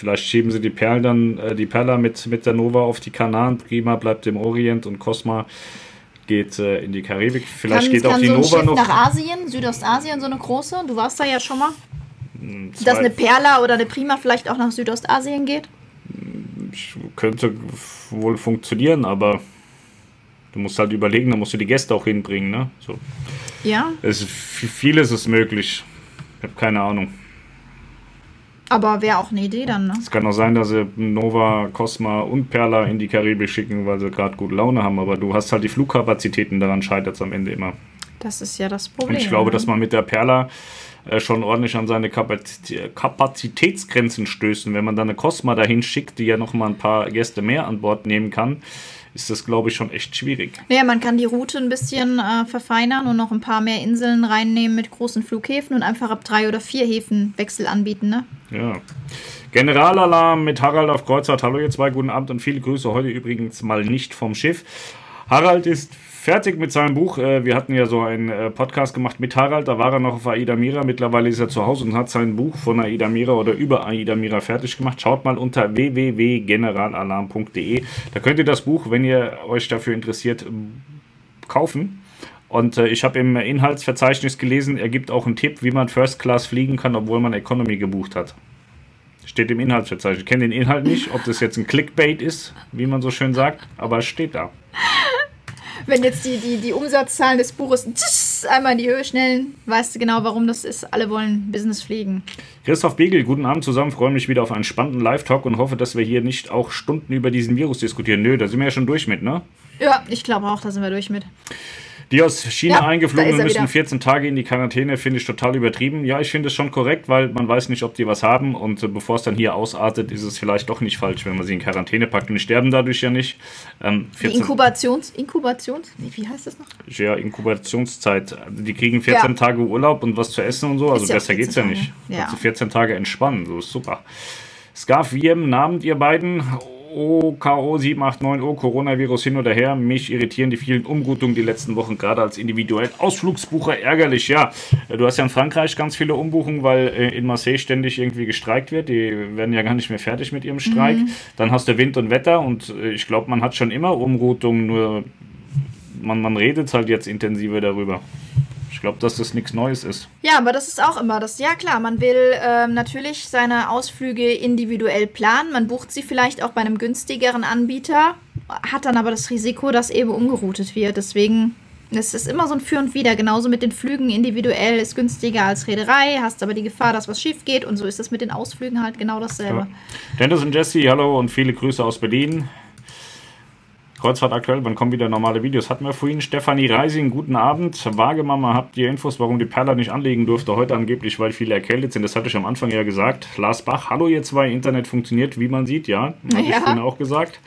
Vielleicht schieben sie die Perlen dann, äh, die Perla mit, mit der Nova auf die Kanaren. Prima bleibt im Orient und Cosma geht äh, in die Karibik. Vielleicht kann, geht kann auch die so Nova noch. nach Asien, Südostasien, so eine große. Du warst da ja schon mal. Hm, Dass eine Perla oder eine Prima vielleicht auch nach Südostasien geht? Könnte wohl funktionieren, aber du musst halt überlegen, da musst du die Gäste auch hinbringen. Ne? So. Ja. Es, vieles ist möglich. Ich habe keine Ahnung. Aber wäre auch eine Idee dann, ne? Es kann auch sein, dass sie Nova, Cosma und Perla in die Karibik schicken, weil sie gerade gute Laune haben. Aber du hast halt die Flugkapazitäten, daran scheitert es am Ende immer. Das ist ja das Problem. Und ich glaube, ne? dass man mit der Perla äh, schon ordentlich an seine Kapazitä Kapazitätsgrenzen stößt. Und wenn man dann eine Cosma dahin schickt, die ja noch mal ein paar Gäste mehr an Bord nehmen kann, ist das, glaube ich, schon echt schwierig. Naja, man kann die Route ein bisschen äh, verfeinern und noch ein paar mehr Inseln reinnehmen mit großen Flughäfen und einfach ab drei oder vier Häfen Wechsel anbieten, ne? Ja. Generalalarm mit Harald auf Kreuzfahrt. Hallo ihr zwei, guten Abend und viele Grüße. Heute übrigens mal nicht vom Schiff. Harald ist fertig mit seinem Buch. Äh, wir hatten ja so einen äh, Podcast gemacht mit Harald, da war er noch auf Aida Mira. Mittlerweile ist er zu Hause und hat sein Buch von Aida Mira oder über Aida Mira fertig gemacht. Schaut mal unter www.generalalarm.de. Da könnt ihr das Buch, wenn ihr euch dafür interessiert, kaufen. Und äh, ich habe im Inhaltsverzeichnis gelesen, er gibt auch einen Tipp, wie man First Class fliegen kann, obwohl man Economy gebucht hat. Steht im Inhaltsverzeichnis. Ich kenne den Inhalt nicht, ob das jetzt ein Clickbait ist, wie man so schön sagt, aber es steht da wenn jetzt die, die, die Umsatzzahlen des Buches tsch, einmal in die Höhe schnellen, weißt du genau, warum das ist. Alle wollen Business fliegen. Christoph Begel, guten Abend zusammen. Freue mich wieder auf einen spannenden Live-Talk und hoffe, dass wir hier nicht auch Stunden über diesen Virus diskutieren. Nö, da sind wir ja schon durch mit, ne? Ja, ich glaube auch, da sind wir durch mit. Die aus China ja, eingeflogenen müssen wieder. 14 Tage in die Quarantäne, finde ich total übertrieben. Ja, ich finde es schon korrekt, weil man weiß nicht, ob die was haben und äh, bevor es dann hier ausartet, ist es vielleicht doch nicht falsch, wenn man sie in Quarantäne packt und die sterben dadurch ja nicht. Ähm, die Inkubations, Inkubations, wie heißt das noch? Ja, Inkubationszeit. Die kriegen 14 ja. Tage Urlaub und was zu essen und so, also ja besser geht's Tage. ja nicht. Ja. Also 14 Tage entspannen, so ist super. Scarf, wie im Namen ihr beiden OKO789O, Coronavirus hin oder her. Mich irritieren die vielen Umgutungen die letzten Wochen, gerade als individuell Ausflugsbucher ärgerlich. Ja, du hast ja in Frankreich ganz viele Umbuchungen, weil äh, in Marseille ständig irgendwie gestreikt wird. Die werden ja gar nicht mehr fertig mit ihrem Streik. Mhm. Dann hast du Wind und Wetter und äh, ich glaube, man hat schon immer Umroutungen, nur man, man redet halt jetzt intensiver darüber. Ich glaube, dass das nichts Neues ist. Ja, aber das ist auch immer das. Ja, klar, man will ähm, natürlich seine Ausflüge individuell planen. Man bucht sie vielleicht auch bei einem günstigeren Anbieter, hat dann aber das Risiko, dass eben umgeroutet wird. Deswegen es ist immer so ein Für und Wider. Genauso mit den Flügen individuell ist günstiger als Reederei, hast aber die Gefahr, dass was schief geht. Und so ist es mit den Ausflügen halt genau dasselbe. Ja. Dennis und Jesse, hallo und viele Grüße aus Berlin. Kreuzfahrt aktuell, wann kommen wieder normale Videos? Hatten wir vorhin Stefanie Reising, guten Abend. Wagemama, habt ihr Infos, warum die Perla nicht anlegen durfte? Heute angeblich, weil viele erkältet sind. Das hatte ich am Anfang ja gesagt. Lars Bach, hallo ihr zwei, Internet funktioniert, wie man sieht, ja. Habe ja. ich vorhin auch gesagt.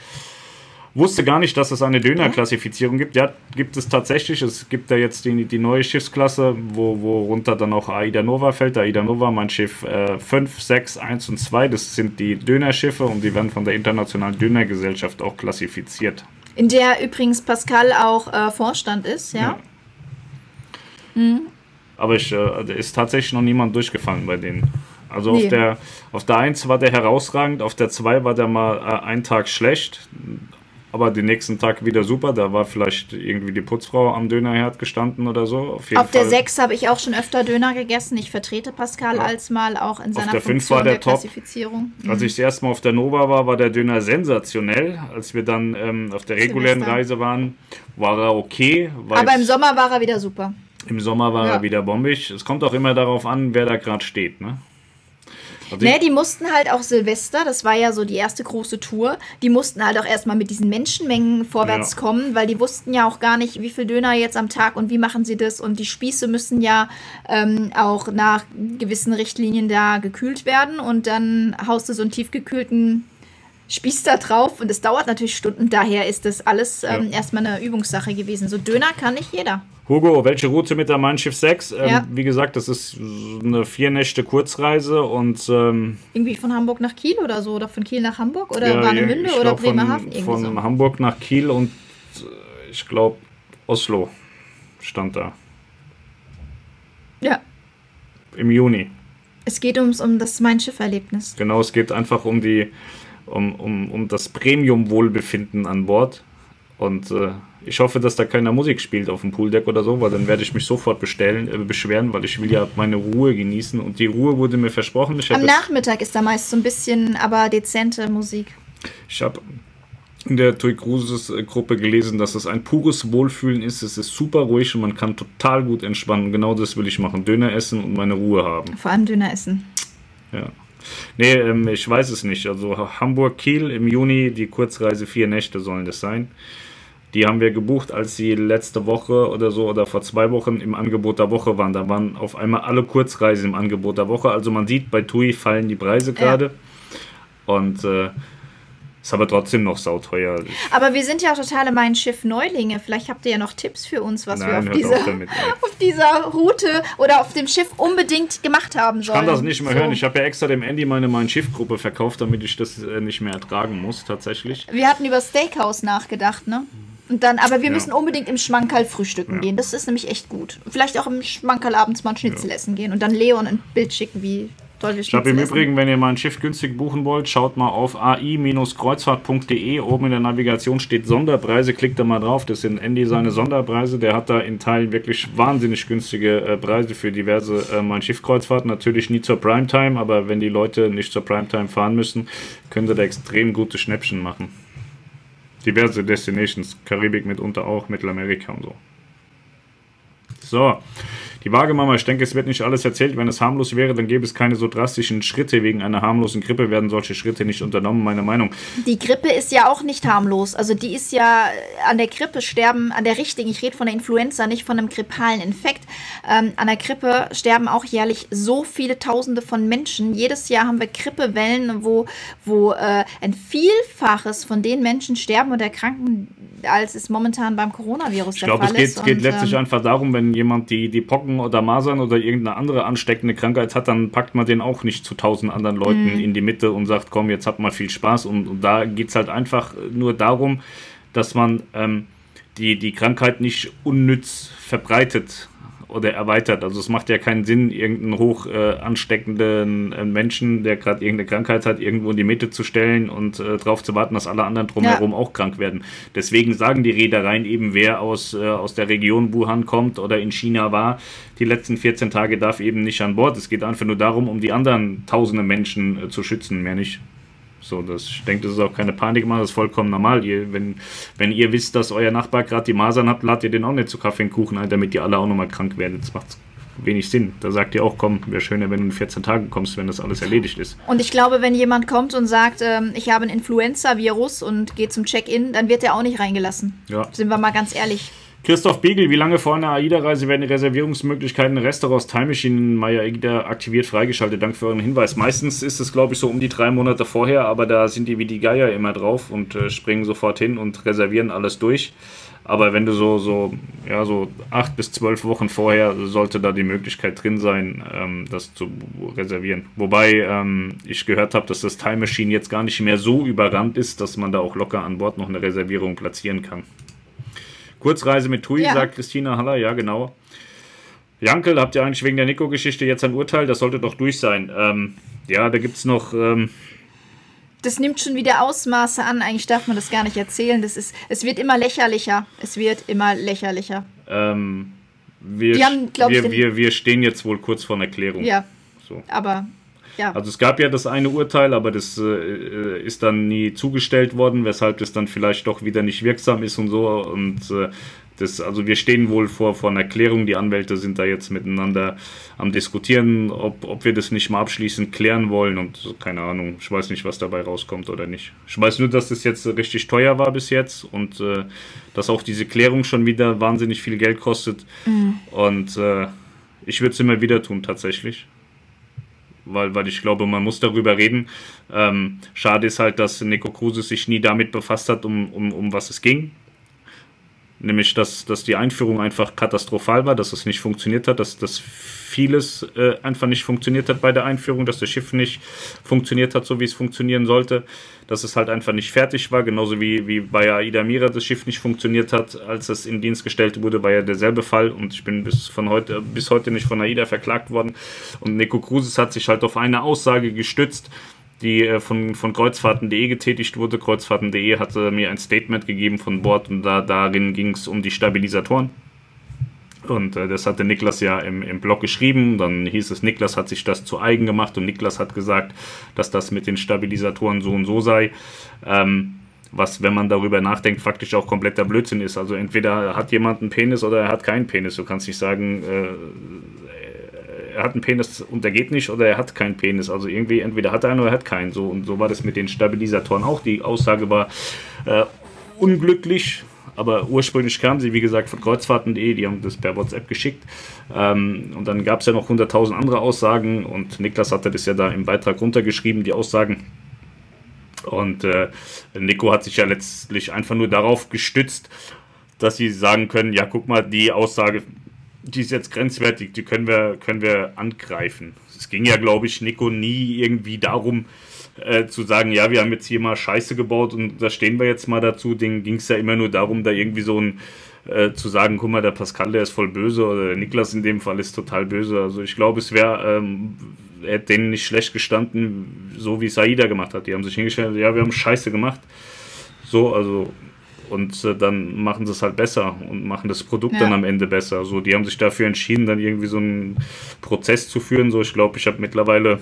Wusste gar nicht, dass es eine Dönerklassifizierung gibt. Ja, gibt es tatsächlich. Es gibt da jetzt die, die neue Schiffsklasse, wo, worunter dann auch Aida Nova fällt. Aida Nova, mein Schiff äh, 5, 6, 1 und 2. Das sind die Dönerschiffe und die werden von der Internationalen Dönergesellschaft auch klassifiziert. In der übrigens Pascal auch äh, Vorstand ist, ja. ja. Mhm. Aber ich, äh, ist tatsächlich noch niemand durchgefallen bei denen. Also nee. auf der auf der 1 war der herausragend, auf der 2 war der mal äh, einen Tag schlecht, aber den nächsten Tag wieder super. Da war vielleicht irgendwie die Putzfrau am Dönerherd gestanden oder so. Auf, auf der 6 habe ich auch schon öfter Döner gegessen. Ich vertrete Pascal ja. als mal auch in seiner auf der Funktion war der, der Klassifizierung. Mhm. Als ich das erste Mal auf der Nova war, war der Döner sensationell. Als wir dann ähm, auf der regulären Silvester. Reise waren, war er okay. Aber im Sommer war er wieder super. Im Sommer war ja. er wieder bombig. Es kommt auch immer darauf an, wer da gerade steht. Ne? Ne, die mussten halt auch Silvester, das war ja so die erste große Tour, die mussten halt auch erstmal mit diesen Menschenmengen vorwärts ja. kommen, weil die wussten ja auch gar nicht, wie viel Döner jetzt am Tag und wie machen sie das. Und die Spieße müssen ja ähm, auch nach gewissen Richtlinien da gekühlt werden. Und dann haust du so einen tiefgekühlten Spieß da drauf und es dauert natürlich Stunden. Daher ist das alles ähm, ja. erstmal eine Übungssache gewesen. So Döner kann nicht jeder. Hugo, welche Route mit der Mein Schiff 6? Ähm, ja. Wie gesagt, das ist eine vier Nächte Kurzreise und. Ähm, Irgendwie von Hamburg nach Kiel oder so? Oder von Kiel nach Hamburg? Oder ja, Warnemünde oder Bremerhaven? Von, von so. Hamburg nach Kiel und äh, ich glaube Oslo stand da. Ja. Im Juni. Es geht ums, um das Mein Schiff-Erlebnis. Genau, es geht einfach um die um, um, um das Premium-Wohlbefinden an Bord. Und äh, ich hoffe, dass da keiner Musik spielt auf dem Pooldeck oder so, weil dann werde ich mich sofort bestellen, äh, beschweren, weil ich will ja meine Ruhe genießen. Und die Ruhe wurde mir versprochen. Am Nachmittag ist da meist so ein bisschen, aber dezente Musik. Ich habe in der Tui Cruises äh, Gruppe gelesen, dass es ein pures Wohlfühlen ist. Es ist super ruhig und man kann total gut entspannen. Genau das will ich machen. Döner essen und meine Ruhe haben. Vor allem Döner essen. Ja. Nee, ähm, ich weiß es nicht. Also Hamburg-Kiel im Juni, die Kurzreise, vier Nächte sollen das sein. Die haben wir gebucht, als sie letzte Woche oder so oder vor zwei Wochen im Angebot der Woche waren. Da waren auf einmal alle Kurzreisen im Angebot der Woche. Also man sieht, bei TUI fallen die Preise gerade. Ja. Und äh, ist aber trotzdem noch sauteuer. Aber wir sind ja auch totale Mein Schiff Neulinge. Vielleicht habt ihr ja noch Tipps für uns, was Nein, wir auf dieser, damit, auf dieser Route oder auf dem Schiff unbedingt gemacht haben sollen. Ich kann das nicht mehr so. hören. Ich habe ja extra dem Andy meine Mein Schiff-Gruppe verkauft, damit ich das äh, nicht mehr ertragen muss, tatsächlich. Wir hatten über Steakhouse nachgedacht, ne? Und dann, aber wir ja. müssen unbedingt im Schmankerl frühstücken ja. gehen. Das ist nämlich echt gut. Vielleicht auch im Schmankerl abends mal ein Schnitzel ja. essen gehen und dann Leon ein Bild schicken, wie ich habe im Übrigen, wenn ihr mal ein Schiff günstig buchen wollt, schaut mal auf ai-kreuzfahrt.de. Oben in der Navigation steht Sonderpreise. Klickt da mal drauf. Das sind Andy seine Sonderpreise. Der hat da in Teilen wirklich wahnsinnig günstige äh, Preise für diverse äh, Mein Schiff-Kreuzfahrten. Natürlich nie zur Primetime, aber wenn die Leute nicht zur Primetime fahren müssen, können sie da extrem gute Schnäppchen machen. Diverse Destinations, Karibik mitunter auch, Mittelamerika und so. So, die Wagemama, ich denke, es wird nicht alles erzählt. Wenn es harmlos wäre, dann gäbe es keine so drastischen Schritte. Wegen einer harmlosen Grippe werden solche Schritte nicht unternommen, meine Meinung. Die Grippe ist ja auch nicht harmlos. Also die ist ja an der Grippe sterben, an der richtigen, ich rede von der Influenza, nicht von einem grippalen Infekt. Ähm, an der Grippe sterben auch jährlich so viele Tausende von Menschen. Jedes Jahr haben wir Grippewellen, wo, wo äh, ein Vielfaches von den Menschen sterben und erkranken, als es momentan beim Coronavirus ich der glaub, Fall ist. Ich glaube, es geht, geht letztlich ähm, einfach darum, wenn jemand die, die Pocken oder Masern oder irgendeine andere ansteckende Krankheit hat, dann packt man den auch nicht zu tausend anderen Leuten mhm. in die Mitte und sagt, komm, jetzt habt mal viel Spaß. Und, und da geht es halt einfach nur darum, dass man ähm, die, die Krankheit nicht unnütz verbreitet oder erweitert. Also es macht ja keinen Sinn, irgendeinen hoch äh, ansteckenden äh, Menschen, der gerade irgendeine Krankheit hat, irgendwo in die Mitte zu stellen und äh, darauf zu warten, dass alle anderen drumherum ja. auch krank werden. Deswegen sagen die Reedereien eben, wer aus, äh, aus der Region Wuhan kommt oder in China war, die letzten 14 Tage darf eben nicht an Bord. Es geht einfach nur darum, um die anderen tausende Menschen äh, zu schützen, mehr nicht. So, das, ich denke, das ist auch keine Panik machen, das ist vollkommen normal. Ihr, wenn, wenn ihr wisst, dass euer Nachbar gerade die Masern hat, ladet ihr den auch nicht zu Kaffee und Kuchen ein, damit ihr alle auch nochmal krank werdet. Das macht wenig Sinn. Da sagt ihr auch, komm, wäre schöner, wenn du in 14 Tagen kommst, wenn das alles erledigt ist. Und ich glaube, wenn jemand kommt und sagt, ähm, ich habe ein Influenza-Virus und geht zum Check-in, dann wird er auch nicht reingelassen. Ja. Sind wir mal ganz ehrlich. Christoph Biegel, wie lange vor einer AIDA-Reise werden die Reservierungsmöglichkeiten in Restaurants Time Machine Maya AIDA aktiviert freigeschaltet? Danke für euren Hinweis. Meistens ist es, glaube ich, so um die drei Monate vorher, aber da sind die wie die Geier immer drauf und äh, springen sofort hin und reservieren alles durch. Aber wenn du so, so, ja, so acht bis zwölf Wochen vorher sollte da die Möglichkeit drin sein, ähm, das zu reservieren. Wobei ähm, ich gehört habe, dass das Time Machine jetzt gar nicht mehr so überrannt ist, dass man da auch locker an Bord noch eine Reservierung platzieren kann. Kurzreise mit Tui, ja. sagt Christina Haller, ja, genau. Jankel, habt ihr eigentlich wegen der Nico-Geschichte jetzt ein Urteil? Das sollte doch durch sein. Ähm, ja, da gibt es noch. Ähm, das nimmt schon wieder Ausmaße an. Eigentlich darf man das gar nicht erzählen. Das ist, es wird immer lächerlicher. Es wird immer lächerlicher. Ähm, wir, haben, wir, wir, wir stehen jetzt wohl kurz vor einer Klärung. Ja. So. Aber ja. Also es gab ja das eine Urteil, aber das äh, ist dann nie zugestellt worden, weshalb das dann vielleicht doch wieder nicht wirksam ist und so. Und äh, das, also wir stehen wohl vor, vor einer Klärung. Die Anwälte sind da jetzt miteinander am diskutieren, ob, ob wir das nicht mal abschließend klären wollen. Und keine Ahnung, ich weiß nicht, was dabei rauskommt oder nicht. Ich weiß nur, dass das jetzt richtig teuer war bis jetzt und äh, dass auch diese Klärung schon wieder wahnsinnig viel Geld kostet. Mhm. Und äh, ich würde es immer wieder tun, tatsächlich weil, weil ich glaube, man muss darüber reden. Ähm, schade ist halt, dass Nico Kruse sich nie damit befasst hat, um, um, um was es ging. Nämlich, dass, dass die Einführung einfach katastrophal war, dass es nicht funktioniert hat, dass das vieles äh, einfach nicht funktioniert hat bei der Einführung, dass das Schiff nicht funktioniert hat, so wie es funktionieren sollte, dass es halt einfach nicht fertig war, genauso wie, wie bei Aida Mira das Schiff nicht funktioniert hat, als es in Dienst gestellt wurde, war ja derselbe Fall und ich bin bis, von heute, bis heute nicht von Aida verklagt worden. Und Nico Cruises hat sich halt auf eine Aussage gestützt, die äh, von, von Kreuzfahrten.de getätigt wurde. Kreuzfahrten.de hatte mir ein Statement gegeben von Bord und da, darin ging es um die Stabilisatoren und äh, das hatte Niklas ja im, im Blog geschrieben. Dann hieß es, Niklas hat sich das zu eigen gemacht und Niklas hat gesagt, dass das mit den Stabilisatoren so und so sei. Ähm, was, wenn man darüber nachdenkt, faktisch auch kompletter Blödsinn ist. Also entweder hat jemand einen Penis oder er hat keinen Penis. Du kannst nicht sagen, äh, er hat einen Penis und der geht nicht oder er hat keinen Penis. Also irgendwie entweder hat er einen oder er hat keinen. So, und so war das mit den Stabilisatoren auch. Die Aussage war äh, unglücklich, aber ursprünglich kam sie, wie gesagt, von kreuzfahrten.de, die haben das per WhatsApp geschickt. Ähm, und dann gab es ja noch 100.000 andere Aussagen und Niklas hatte das ja da im Beitrag runtergeschrieben, die Aussagen. Und äh, Nico hat sich ja letztlich einfach nur darauf gestützt, dass sie sagen können, ja, guck mal, die Aussage, die ist jetzt grenzwertig, die können wir, können wir angreifen. Es ging ja, glaube ich, Nico nie irgendwie darum, äh, zu sagen, ja, wir haben jetzt hier mal Scheiße gebaut und da stehen wir jetzt mal dazu. Den ging es ja immer nur darum, da irgendwie so ein äh, zu sagen, guck mal, der Pascal, der ist voll böse oder der Niklas in dem Fall ist total böse. Also ich glaube, es wäre, ähm, hätte denen nicht schlecht gestanden, so wie Saida gemacht hat. Die haben sich hingestellt, ja, wir haben Scheiße gemacht. So, also und äh, dann machen sie es halt besser und machen das Produkt ja. dann am Ende besser. So, die haben sich dafür entschieden, dann irgendwie so einen Prozess zu führen. So, ich glaube, ich habe mittlerweile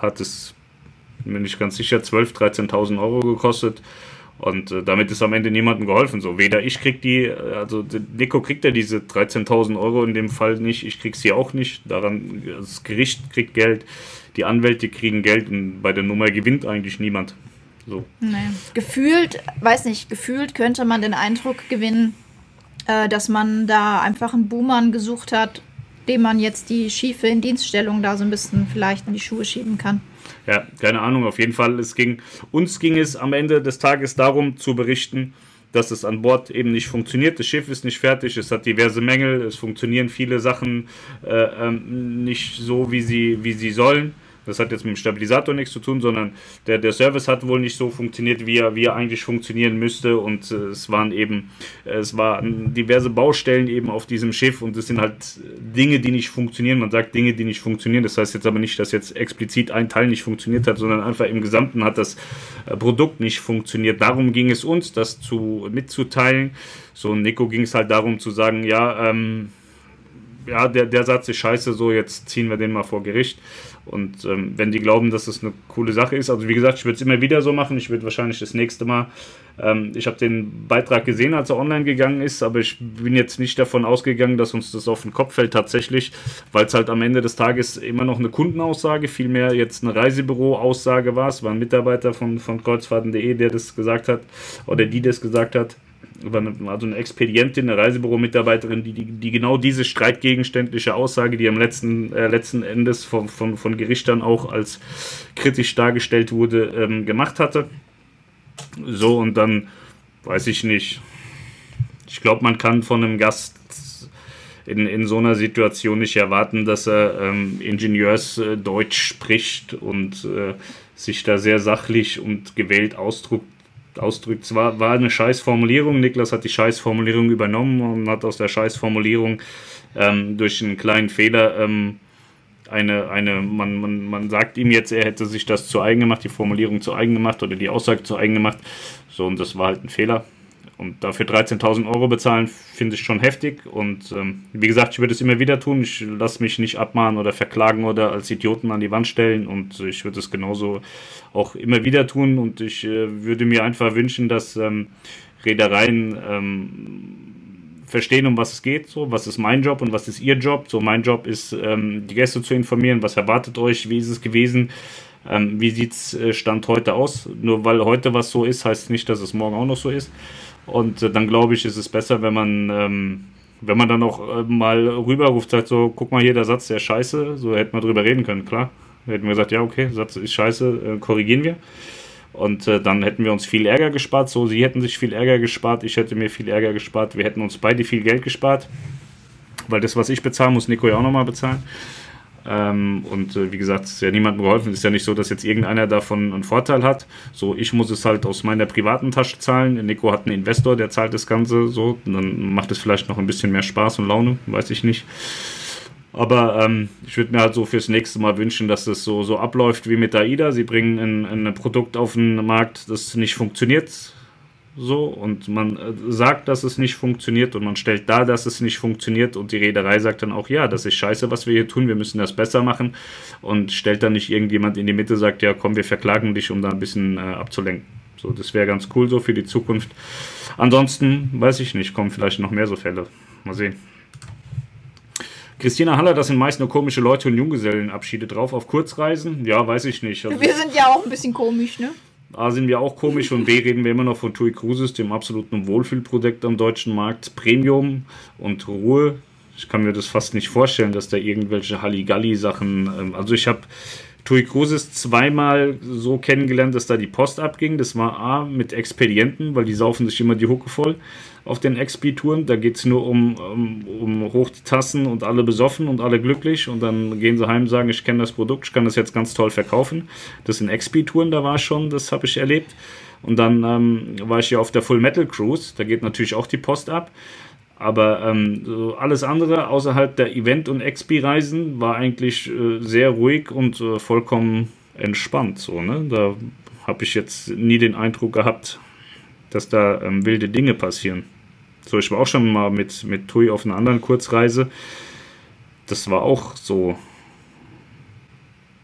hat es, bin ich ganz sicher, 12.000, 13.000 Euro gekostet. Und äh, damit ist am Ende niemandem geholfen. So, weder ich krieg die, äh, also Nico kriegt ja diese 13.000 Euro in dem Fall nicht, ich krieg sie auch nicht. Daran, das Gericht kriegt Geld, die Anwälte kriegen Geld und bei der Nummer gewinnt eigentlich niemand. So. Nee. Gefühlt, weiß nicht, gefühlt könnte man den Eindruck gewinnen, äh, dass man da einfach einen Boomern gesucht hat, dem man jetzt die schiefe Indienststellung da so ein bisschen vielleicht in die Schuhe schieben kann. Ja, keine Ahnung, auf jeden Fall. Es ging, uns ging es am Ende des Tages darum zu berichten, dass es an Bord eben nicht funktioniert. Das Schiff ist nicht fertig, es hat diverse Mängel, es funktionieren viele Sachen äh, ähm, nicht so, wie sie, wie sie sollen. Das hat jetzt mit dem Stabilisator nichts zu tun, sondern der, der Service hat wohl nicht so funktioniert, wie er, wie er eigentlich funktionieren müsste. Und äh, es waren eben, äh, es waren diverse Baustellen eben auf diesem Schiff und es sind halt Dinge, die nicht funktionieren. Man sagt Dinge, die nicht funktionieren. Das heißt jetzt aber nicht, dass jetzt explizit ein Teil nicht funktioniert hat, sondern einfach im Gesamten hat das äh, Produkt nicht funktioniert. Darum ging es uns, das zu mitzuteilen. So, Nico ging es halt darum zu sagen, ja, ähm, ja, der, der Satz ist scheiße, so jetzt ziehen wir den mal vor Gericht. Und ähm, wenn die glauben, dass das eine coole Sache ist, also wie gesagt, ich würde es immer wieder so machen. Ich würde wahrscheinlich das nächste Mal, ähm, ich habe den Beitrag gesehen, als er online gegangen ist, aber ich bin jetzt nicht davon ausgegangen, dass uns das auf den Kopf fällt tatsächlich, weil es halt am Ende des Tages immer noch eine Kundenaussage, vielmehr jetzt eine Reisebüro-Aussage war. Es war ein Mitarbeiter von, von kreuzfahrten.de, der das gesagt hat oder die das gesagt hat also eine Expedientin, eine Reisebüro-Mitarbeiterin, die, die, die, genau diese streitgegenständliche Aussage, die am letzten, äh, letzten Endes von, von, von Gerichtern auch als kritisch dargestellt wurde, ähm, gemacht hatte. So, und dann weiß ich nicht. Ich glaube, man kann von einem Gast in, in so einer Situation nicht erwarten, dass er ähm, Ingenieursdeutsch spricht und äh, sich da sehr sachlich und gewählt ausdrückt ausdrückt. Es war, war eine Scheißformulierung. Niklas hat die Scheißformulierung übernommen und hat aus der Scheißformulierung ähm, durch einen kleinen Fehler ähm, eine, eine man, man, man sagt ihm jetzt, er hätte sich das zu eigen gemacht, die Formulierung zu eigen gemacht oder die Aussage zu eigen gemacht. So, und das war halt ein Fehler. Und dafür 13.000 Euro bezahlen, finde ich schon heftig. Und ähm, wie gesagt, ich würde es immer wieder tun. Ich lasse mich nicht abmahnen oder verklagen oder als Idioten an die Wand stellen. Und ich würde es genauso auch immer wieder tun. Und ich äh, würde mir einfach wünschen, dass ähm, Reedereien ähm, verstehen, um was es geht. So, was ist mein Job und was ist ihr Job? So, mein Job ist, ähm, die Gäste zu informieren. Was erwartet euch? Wie ist es gewesen? Ähm, wie sieht es äh, Stand heute aus? Nur weil heute was so ist, heißt nicht, dass es morgen auch noch so ist. Und äh, dann glaube ich, ist es besser, wenn man, ähm, wenn man dann auch äh, mal rüberruft, sagt so, guck mal hier, der Satz, der scheiße, so hätten wir drüber reden können, klar. Hätten wir gesagt, ja, okay, Satz ist scheiße, äh, korrigieren wir. Und äh, dann hätten wir uns viel Ärger gespart. So, sie hätten sich viel Ärger gespart, ich hätte mir viel Ärger gespart, wir hätten uns beide viel Geld gespart. Weil das, was ich bezahlen muss, Nico ja auch nochmal bezahlen. Ähm, und äh, wie gesagt, es ist ja niemandem geholfen. Es ist ja nicht so, dass jetzt irgendeiner davon einen Vorteil hat. So, ich muss es halt aus meiner privaten Tasche zahlen. Nico hat einen Investor, der zahlt das Ganze so. Dann macht es vielleicht noch ein bisschen mehr Spaß und Laune, weiß ich nicht. Aber ähm, ich würde mir halt so fürs nächste Mal wünschen, dass es so, so abläuft wie mit AIDA. Sie bringen ein, ein Produkt auf den Markt, das nicht funktioniert so und man äh, sagt, dass es nicht funktioniert und man stellt dar, dass es nicht funktioniert und die Reederei sagt dann auch, ja, das ist scheiße, was wir hier tun, wir müssen das besser machen und stellt dann nicht irgendjemand in die Mitte, sagt, ja, komm, wir verklagen dich, um da ein bisschen äh, abzulenken. So, das wäre ganz cool so für die Zukunft. Ansonsten weiß ich nicht, kommen vielleicht noch mehr so Fälle. Mal sehen. Christina Haller, das sind meist nur komische Leute und Junggesellenabschiede drauf auf Kurzreisen. Ja, weiß ich nicht. Also, wir sind ja auch ein bisschen komisch, ne? A sind wir auch komisch und B reden wir immer noch von TUI Cruises, dem absoluten Wohlfühlprodukt am deutschen Markt. Premium und Ruhe. Ich kann mir das fast nicht vorstellen, dass da irgendwelche Halligalli-Sachen. Ähm, also ich habe TUI Cruises zweimal so kennengelernt, dass da die Post abging. Das war A mit Expedienten, weil die saufen sich immer die Hucke voll auf den XP-Touren. Da geht es nur um, um, um hoch die Tassen und alle besoffen und alle glücklich. Und dann gehen sie heim und sagen, ich kenne das Produkt, ich kann das jetzt ganz toll verkaufen. Das sind XP-Touren, da war schon, das habe ich erlebt. Und dann ähm, war ich ja auf der Full Metal Cruise, da geht natürlich auch die Post ab. Aber ähm, so alles andere außerhalb der Event- und Expi-Reisen war eigentlich äh, sehr ruhig und äh, vollkommen entspannt. So, ne? Da habe ich jetzt nie den Eindruck gehabt, dass da ähm, wilde Dinge passieren. So, ich war auch schon mal mit, mit Tui auf einer anderen Kurzreise. Das war auch so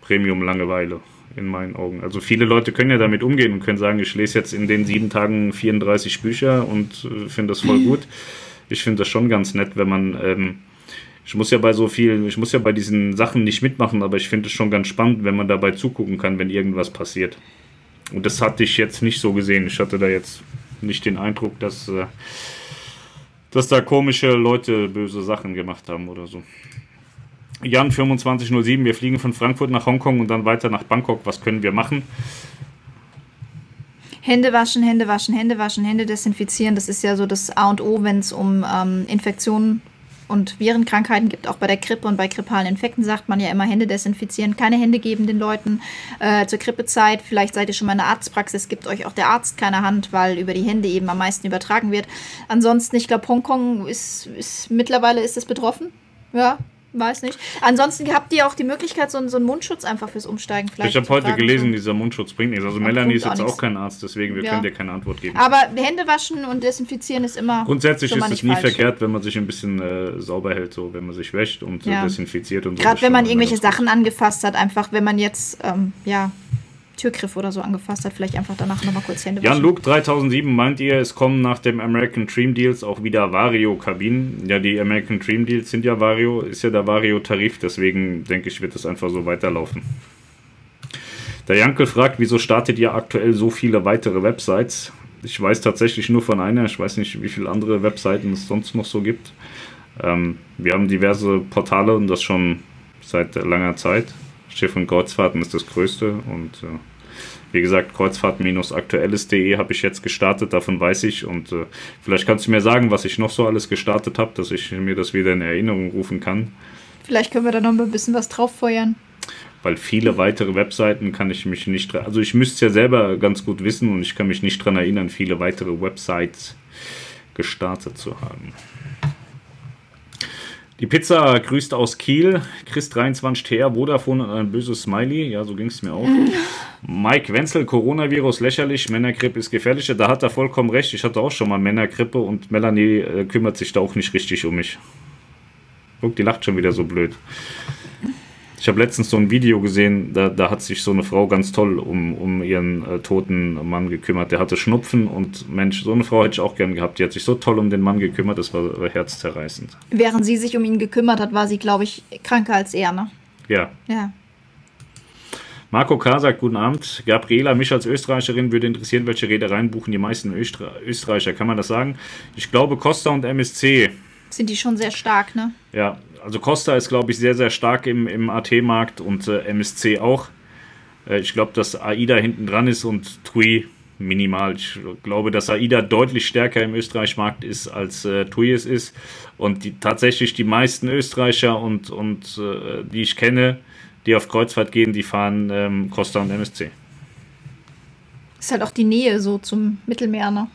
Premium-Langeweile in meinen Augen. Also viele Leute können ja damit umgehen und können sagen, ich lese jetzt in den sieben Tagen 34 Bücher und äh, finde das voll gut ich finde das schon ganz nett, wenn man. Ähm, ich muss ja bei so viel, ich muss ja bei diesen Sachen nicht mitmachen, aber ich finde es schon ganz spannend, wenn man dabei zugucken kann, wenn irgendwas passiert. Und das hatte ich jetzt nicht so gesehen. Ich hatte da jetzt nicht den Eindruck, dass, äh, dass da komische Leute böse Sachen gemacht haben oder so. Jan 2507, wir fliegen von Frankfurt nach Hongkong und dann weiter nach Bangkok. Was können wir machen? Hände waschen, Hände waschen, Hände waschen, Hände desinfizieren. Das ist ja so das A und O, wenn es um ähm, Infektionen und Virenkrankheiten gibt. Auch bei der Grippe und bei grippalen Infekten sagt man ja immer Hände desinfizieren, keine Hände geben den Leuten äh, zur Grippezeit. Vielleicht seid ihr schon mal in der Arztpraxis, gibt euch auch der Arzt keine Hand, weil über die Hände eben am meisten übertragen wird. Ansonsten, ich glaube, Hongkong ist, ist mittlerweile ist es betroffen. Ja, weiß nicht. Ansonsten habt ihr auch die Möglichkeit, so, so einen Mundschutz einfach fürs Umsteigen vielleicht. Ich habe heute gelesen, dieser Mundschutz bringt nichts. Also Melanie ist jetzt auch, auch kein Arzt, deswegen wir ja. können dir keine Antwort geben. Aber Hände waschen und desinfizieren ist immer. Grundsätzlich ist es nie falsch. verkehrt, wenn man sich ein bisschen äh, sauber hält, so wenn man sich wäscht und ja. desinfiziert und so. Gerade wenn man irgendwelche Sachen angefasst hat, einfach wenn man jetzt ähm, ja Türgriff oder so angefasst hat, vielleicht einfach danach nochmal kurz Hände. Jan Luke 3007 meint ihr, es kommen nach dem American Dream Deals auch wieder Vario-Kabinen. Ja, die American Dream Deals sind ja Vario, ist ja der Vario-Tarif, deswegen denke ich, wird es einfach so weiterlaufen. Der Jankel fragt, wieso startet ihr aktuell so viele weitere Websites? Ich weiß tatsächlich nur von einer, ich weiß nicht, wie viele andere Webseiten es sonst noch so gibt. Ähm, wir haben diverse Portale und das schon seit langer Zeit. Schiff und Kreuzfahrten ist das größte und äh, wie gesagt, kreuzfahrt-aktuelles.de habe ich jetzt gestartet, davon weiß ich und äh, vielleicht kannst du mir sagen, was ich noch so alles gestartet habe, dass ich mir das wieder in Erinnerung rufen kann. Vielleicht können wir da noch ein bisschen was drauf feuern. Weil viele weitere Webseiten kann ich mich nicht, also ich müsste es ja selber ganz gut wissen und ich kann mich nicht daran erinnern, viele weitere Websites gestartet zu haben. Die Pizza grüßt aus Kiel. Chris23TR, Vodafone und ein böses Smiley. Ja, so ging es mir auch. Mike Wenzel, Coronavirus lächerlich, Männergrippe ist gefährlicher. Da hat er vollkommen recht. Ich hatte auch schon mal Männergrippe und Melanie äh, kümmert sich da auch nicht richtig um mich. Guck, die lacht schon wieder so blöd. Ich habe letztens so ein Video gesehen, da, da hat sich so eine Frau ganz toll um, um ihren äh, toten Mann gekümmert. Der hatte Schnupfen und Mensch, so eine Frau hätte ich auch gern gehabt. Die hat sich so toll um den Mann gekümmert, das war, war herzzerreißend. Während sie sich um ihn gekümmert hat, war sie, glaube ich, kranker als er, ne? Ja. Ja. Marco K. sagt, guten Abend. Gabriela, mich als Österreicherin würde interessieren, welche Reedereien buchen die meisten Öster Österreicher. Kann man das sagen? Ich glaube, Costa und MSC. Sind die schon sehr stark, ne? Ja, also Costa ist, glaube ich, sehr, sehr stark im, im AT-Markt und äh, MSC auch. Äh, ich glaube, dass AIDA hinten dran ist und TUI minimal. Ich glaube, dass AIDA deutlich stärker im Österreich-Markt ist, als äh, TUI es ist. Und die, tatsächlich die meisten Österreicher und, und äh, die ich kenne, die auf Kreuzfahrt gehen, die fahren ähm, Costa und MSC. Ist halt auch die Nähe so zum Mittelmeer, ne?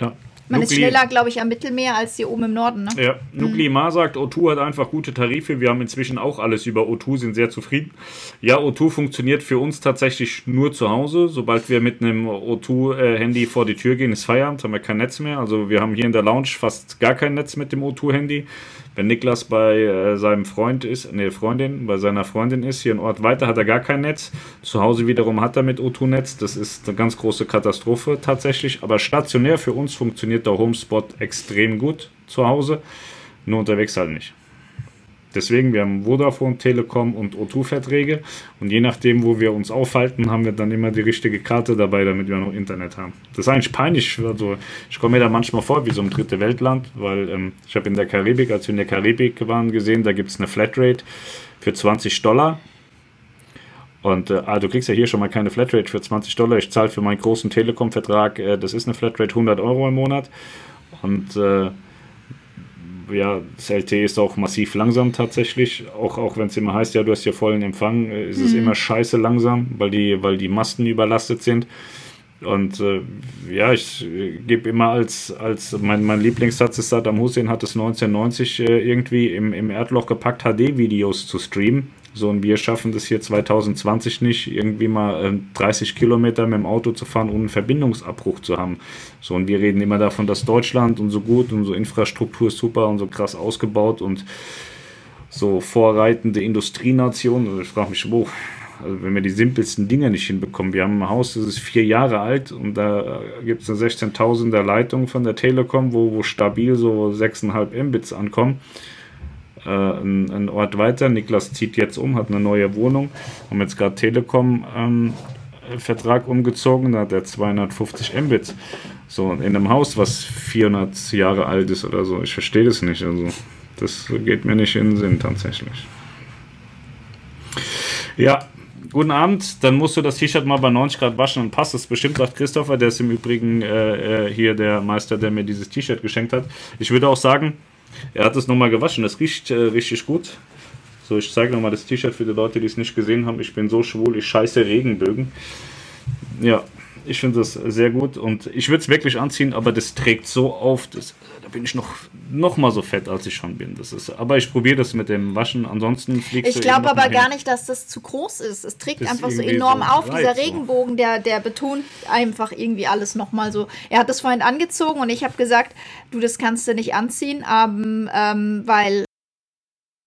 Ja, man Nukli ist schneller, glaube ich, am Mittelmeer als hier oben im Norden. Ne? Ja, Nuklimar mhm. sagt, O2 hat einfach gute Tarife. Wir haben inzwischen auch alles über O2, sind sehr zufrieden. Ja, O2 funktioniert für uns tatsächlich nur zu Hause. Sobald wir mit einem O2-Handy vor die Tür gehen, ist Feierabend, haben wir kein Netz mehr. Also wir haben hier in der Lounge fast gar kein Netz mit dem O2-Handy. Wenn Niklas bei äh, seinem Freund ist, nee, Freundin, bei seiner Freundin ist, hier ein Ort weiter, hat er gar kein Netz. Zu Hause wiederum hat er mit O2-Netz. Das ist eine ganz große Katastrophe tatsächlich. Aber stationär für uns funktioniert der Homespot extrem gut zu Hause. Nur unterwegs halt nicht. Deswegen, wir haben Vodafone, Telekom und O2-Verträge und je nachdem, wo wir uns aufhalten, haben wir dann immer die richtige Karte dabei, damit wir noch Internet haben. Das ist eigentlich peinlich. Also, ich komme mir da manchmal vor wie so ein dritte Weltland, weil ähm, ich habe in der Karibik, als wir in der Karibik waren, gesehen, da gibt es eine Flatrate für 20 Dollar. Und äh, ah, du kriegst ja hier schon mal keine Flatrate für 20 Dollar. Ich zahle für meinen großen Telekom-Vertrag, äh, das ist eine Flatrate 100 Euro im Monat. Und äh, ja, das LTE ist auch massiv langsam tatsächlich. Auch, auch wenn es immer heißt, ja, du hast hier vollen Empfang, äh, ist mhm. es immer scheiße langsam, weil die, weil die Masten überlastet sind. Und äh, ja, ich äh, gebe immer als, als mein, mein Lieblingssatz ist, Saddam Hussein hat es 1990 äh, irgendwie im, im Erdloch gepackt, HD-Videos zu streamen. So, und wir schaffen das hier 2020 nicht, irgendwie mal äh, 30 Kilometer mit dem Auto zu fahren, ohne einen Verbindungsabbruch zu haben. So, und wir reden immer davon, dass Deutschland und so gut und so Infrastruktur ist super und so krass ausgebaut und so vorreitende Industrienation. Also ich frage mich, wo, also wenn wir die simpelsten Dinge nicht hinbekommen. Wir haben ein Haus, das ist vier Jahre alt und da gibt es eine 16.000er Leitung von der Telekom, wo, wo stabil so 6,5 Mbits ankommen äh, einen, einen, Ort weiter. Niklas zieht jetzt um, hat eine neue Wohnung. Haben jetzt gerade Telekom ähm, Vertrag umgezogen, da hat er 250 Mbits. So in einem Haus, was 400 Jahre alt ist oder so. Ich verstehe das nicht. Also das geht mir nicht in den Sinn tatsächlich. Ja, guten Abend. Dann musst du das T-Shirt mal bei 90 Grad waschen und passt es bestimmt, sagt Christopher. Der ist im Übrigen äh, äh, hier der Meister, der mir dieses T-Shirt geschenkt hat. Ich würde auch sagen, er hat es nochmal gewaschen, das riecht äh, richtig gut. So, ich zeige nochmal das T-Shirt für die Leute, die es nicht gesehen haben. Ich bin so schwul, ich scheiße Regenbögen. Ja, ich finde das sehr gut und ich würde es wirklich anziehen, aber das trägt so auf, das, da bin ich noch, noch mal so fett, als ich schon bin. Das ist, aber ich probiere das mit dem Waschen, ansonsten fliegt Ich glaube aber gar nicht, dass das zu groß ist. Es trägt das einfach so enorm so auf. Dieser Regenbogen, der, der betont einfach irgendwie alles noch mal so. Er hat das vorhin angezogen und ich habe gesagt, du, das kannst du nicht anziehen, ähm, ähm, weil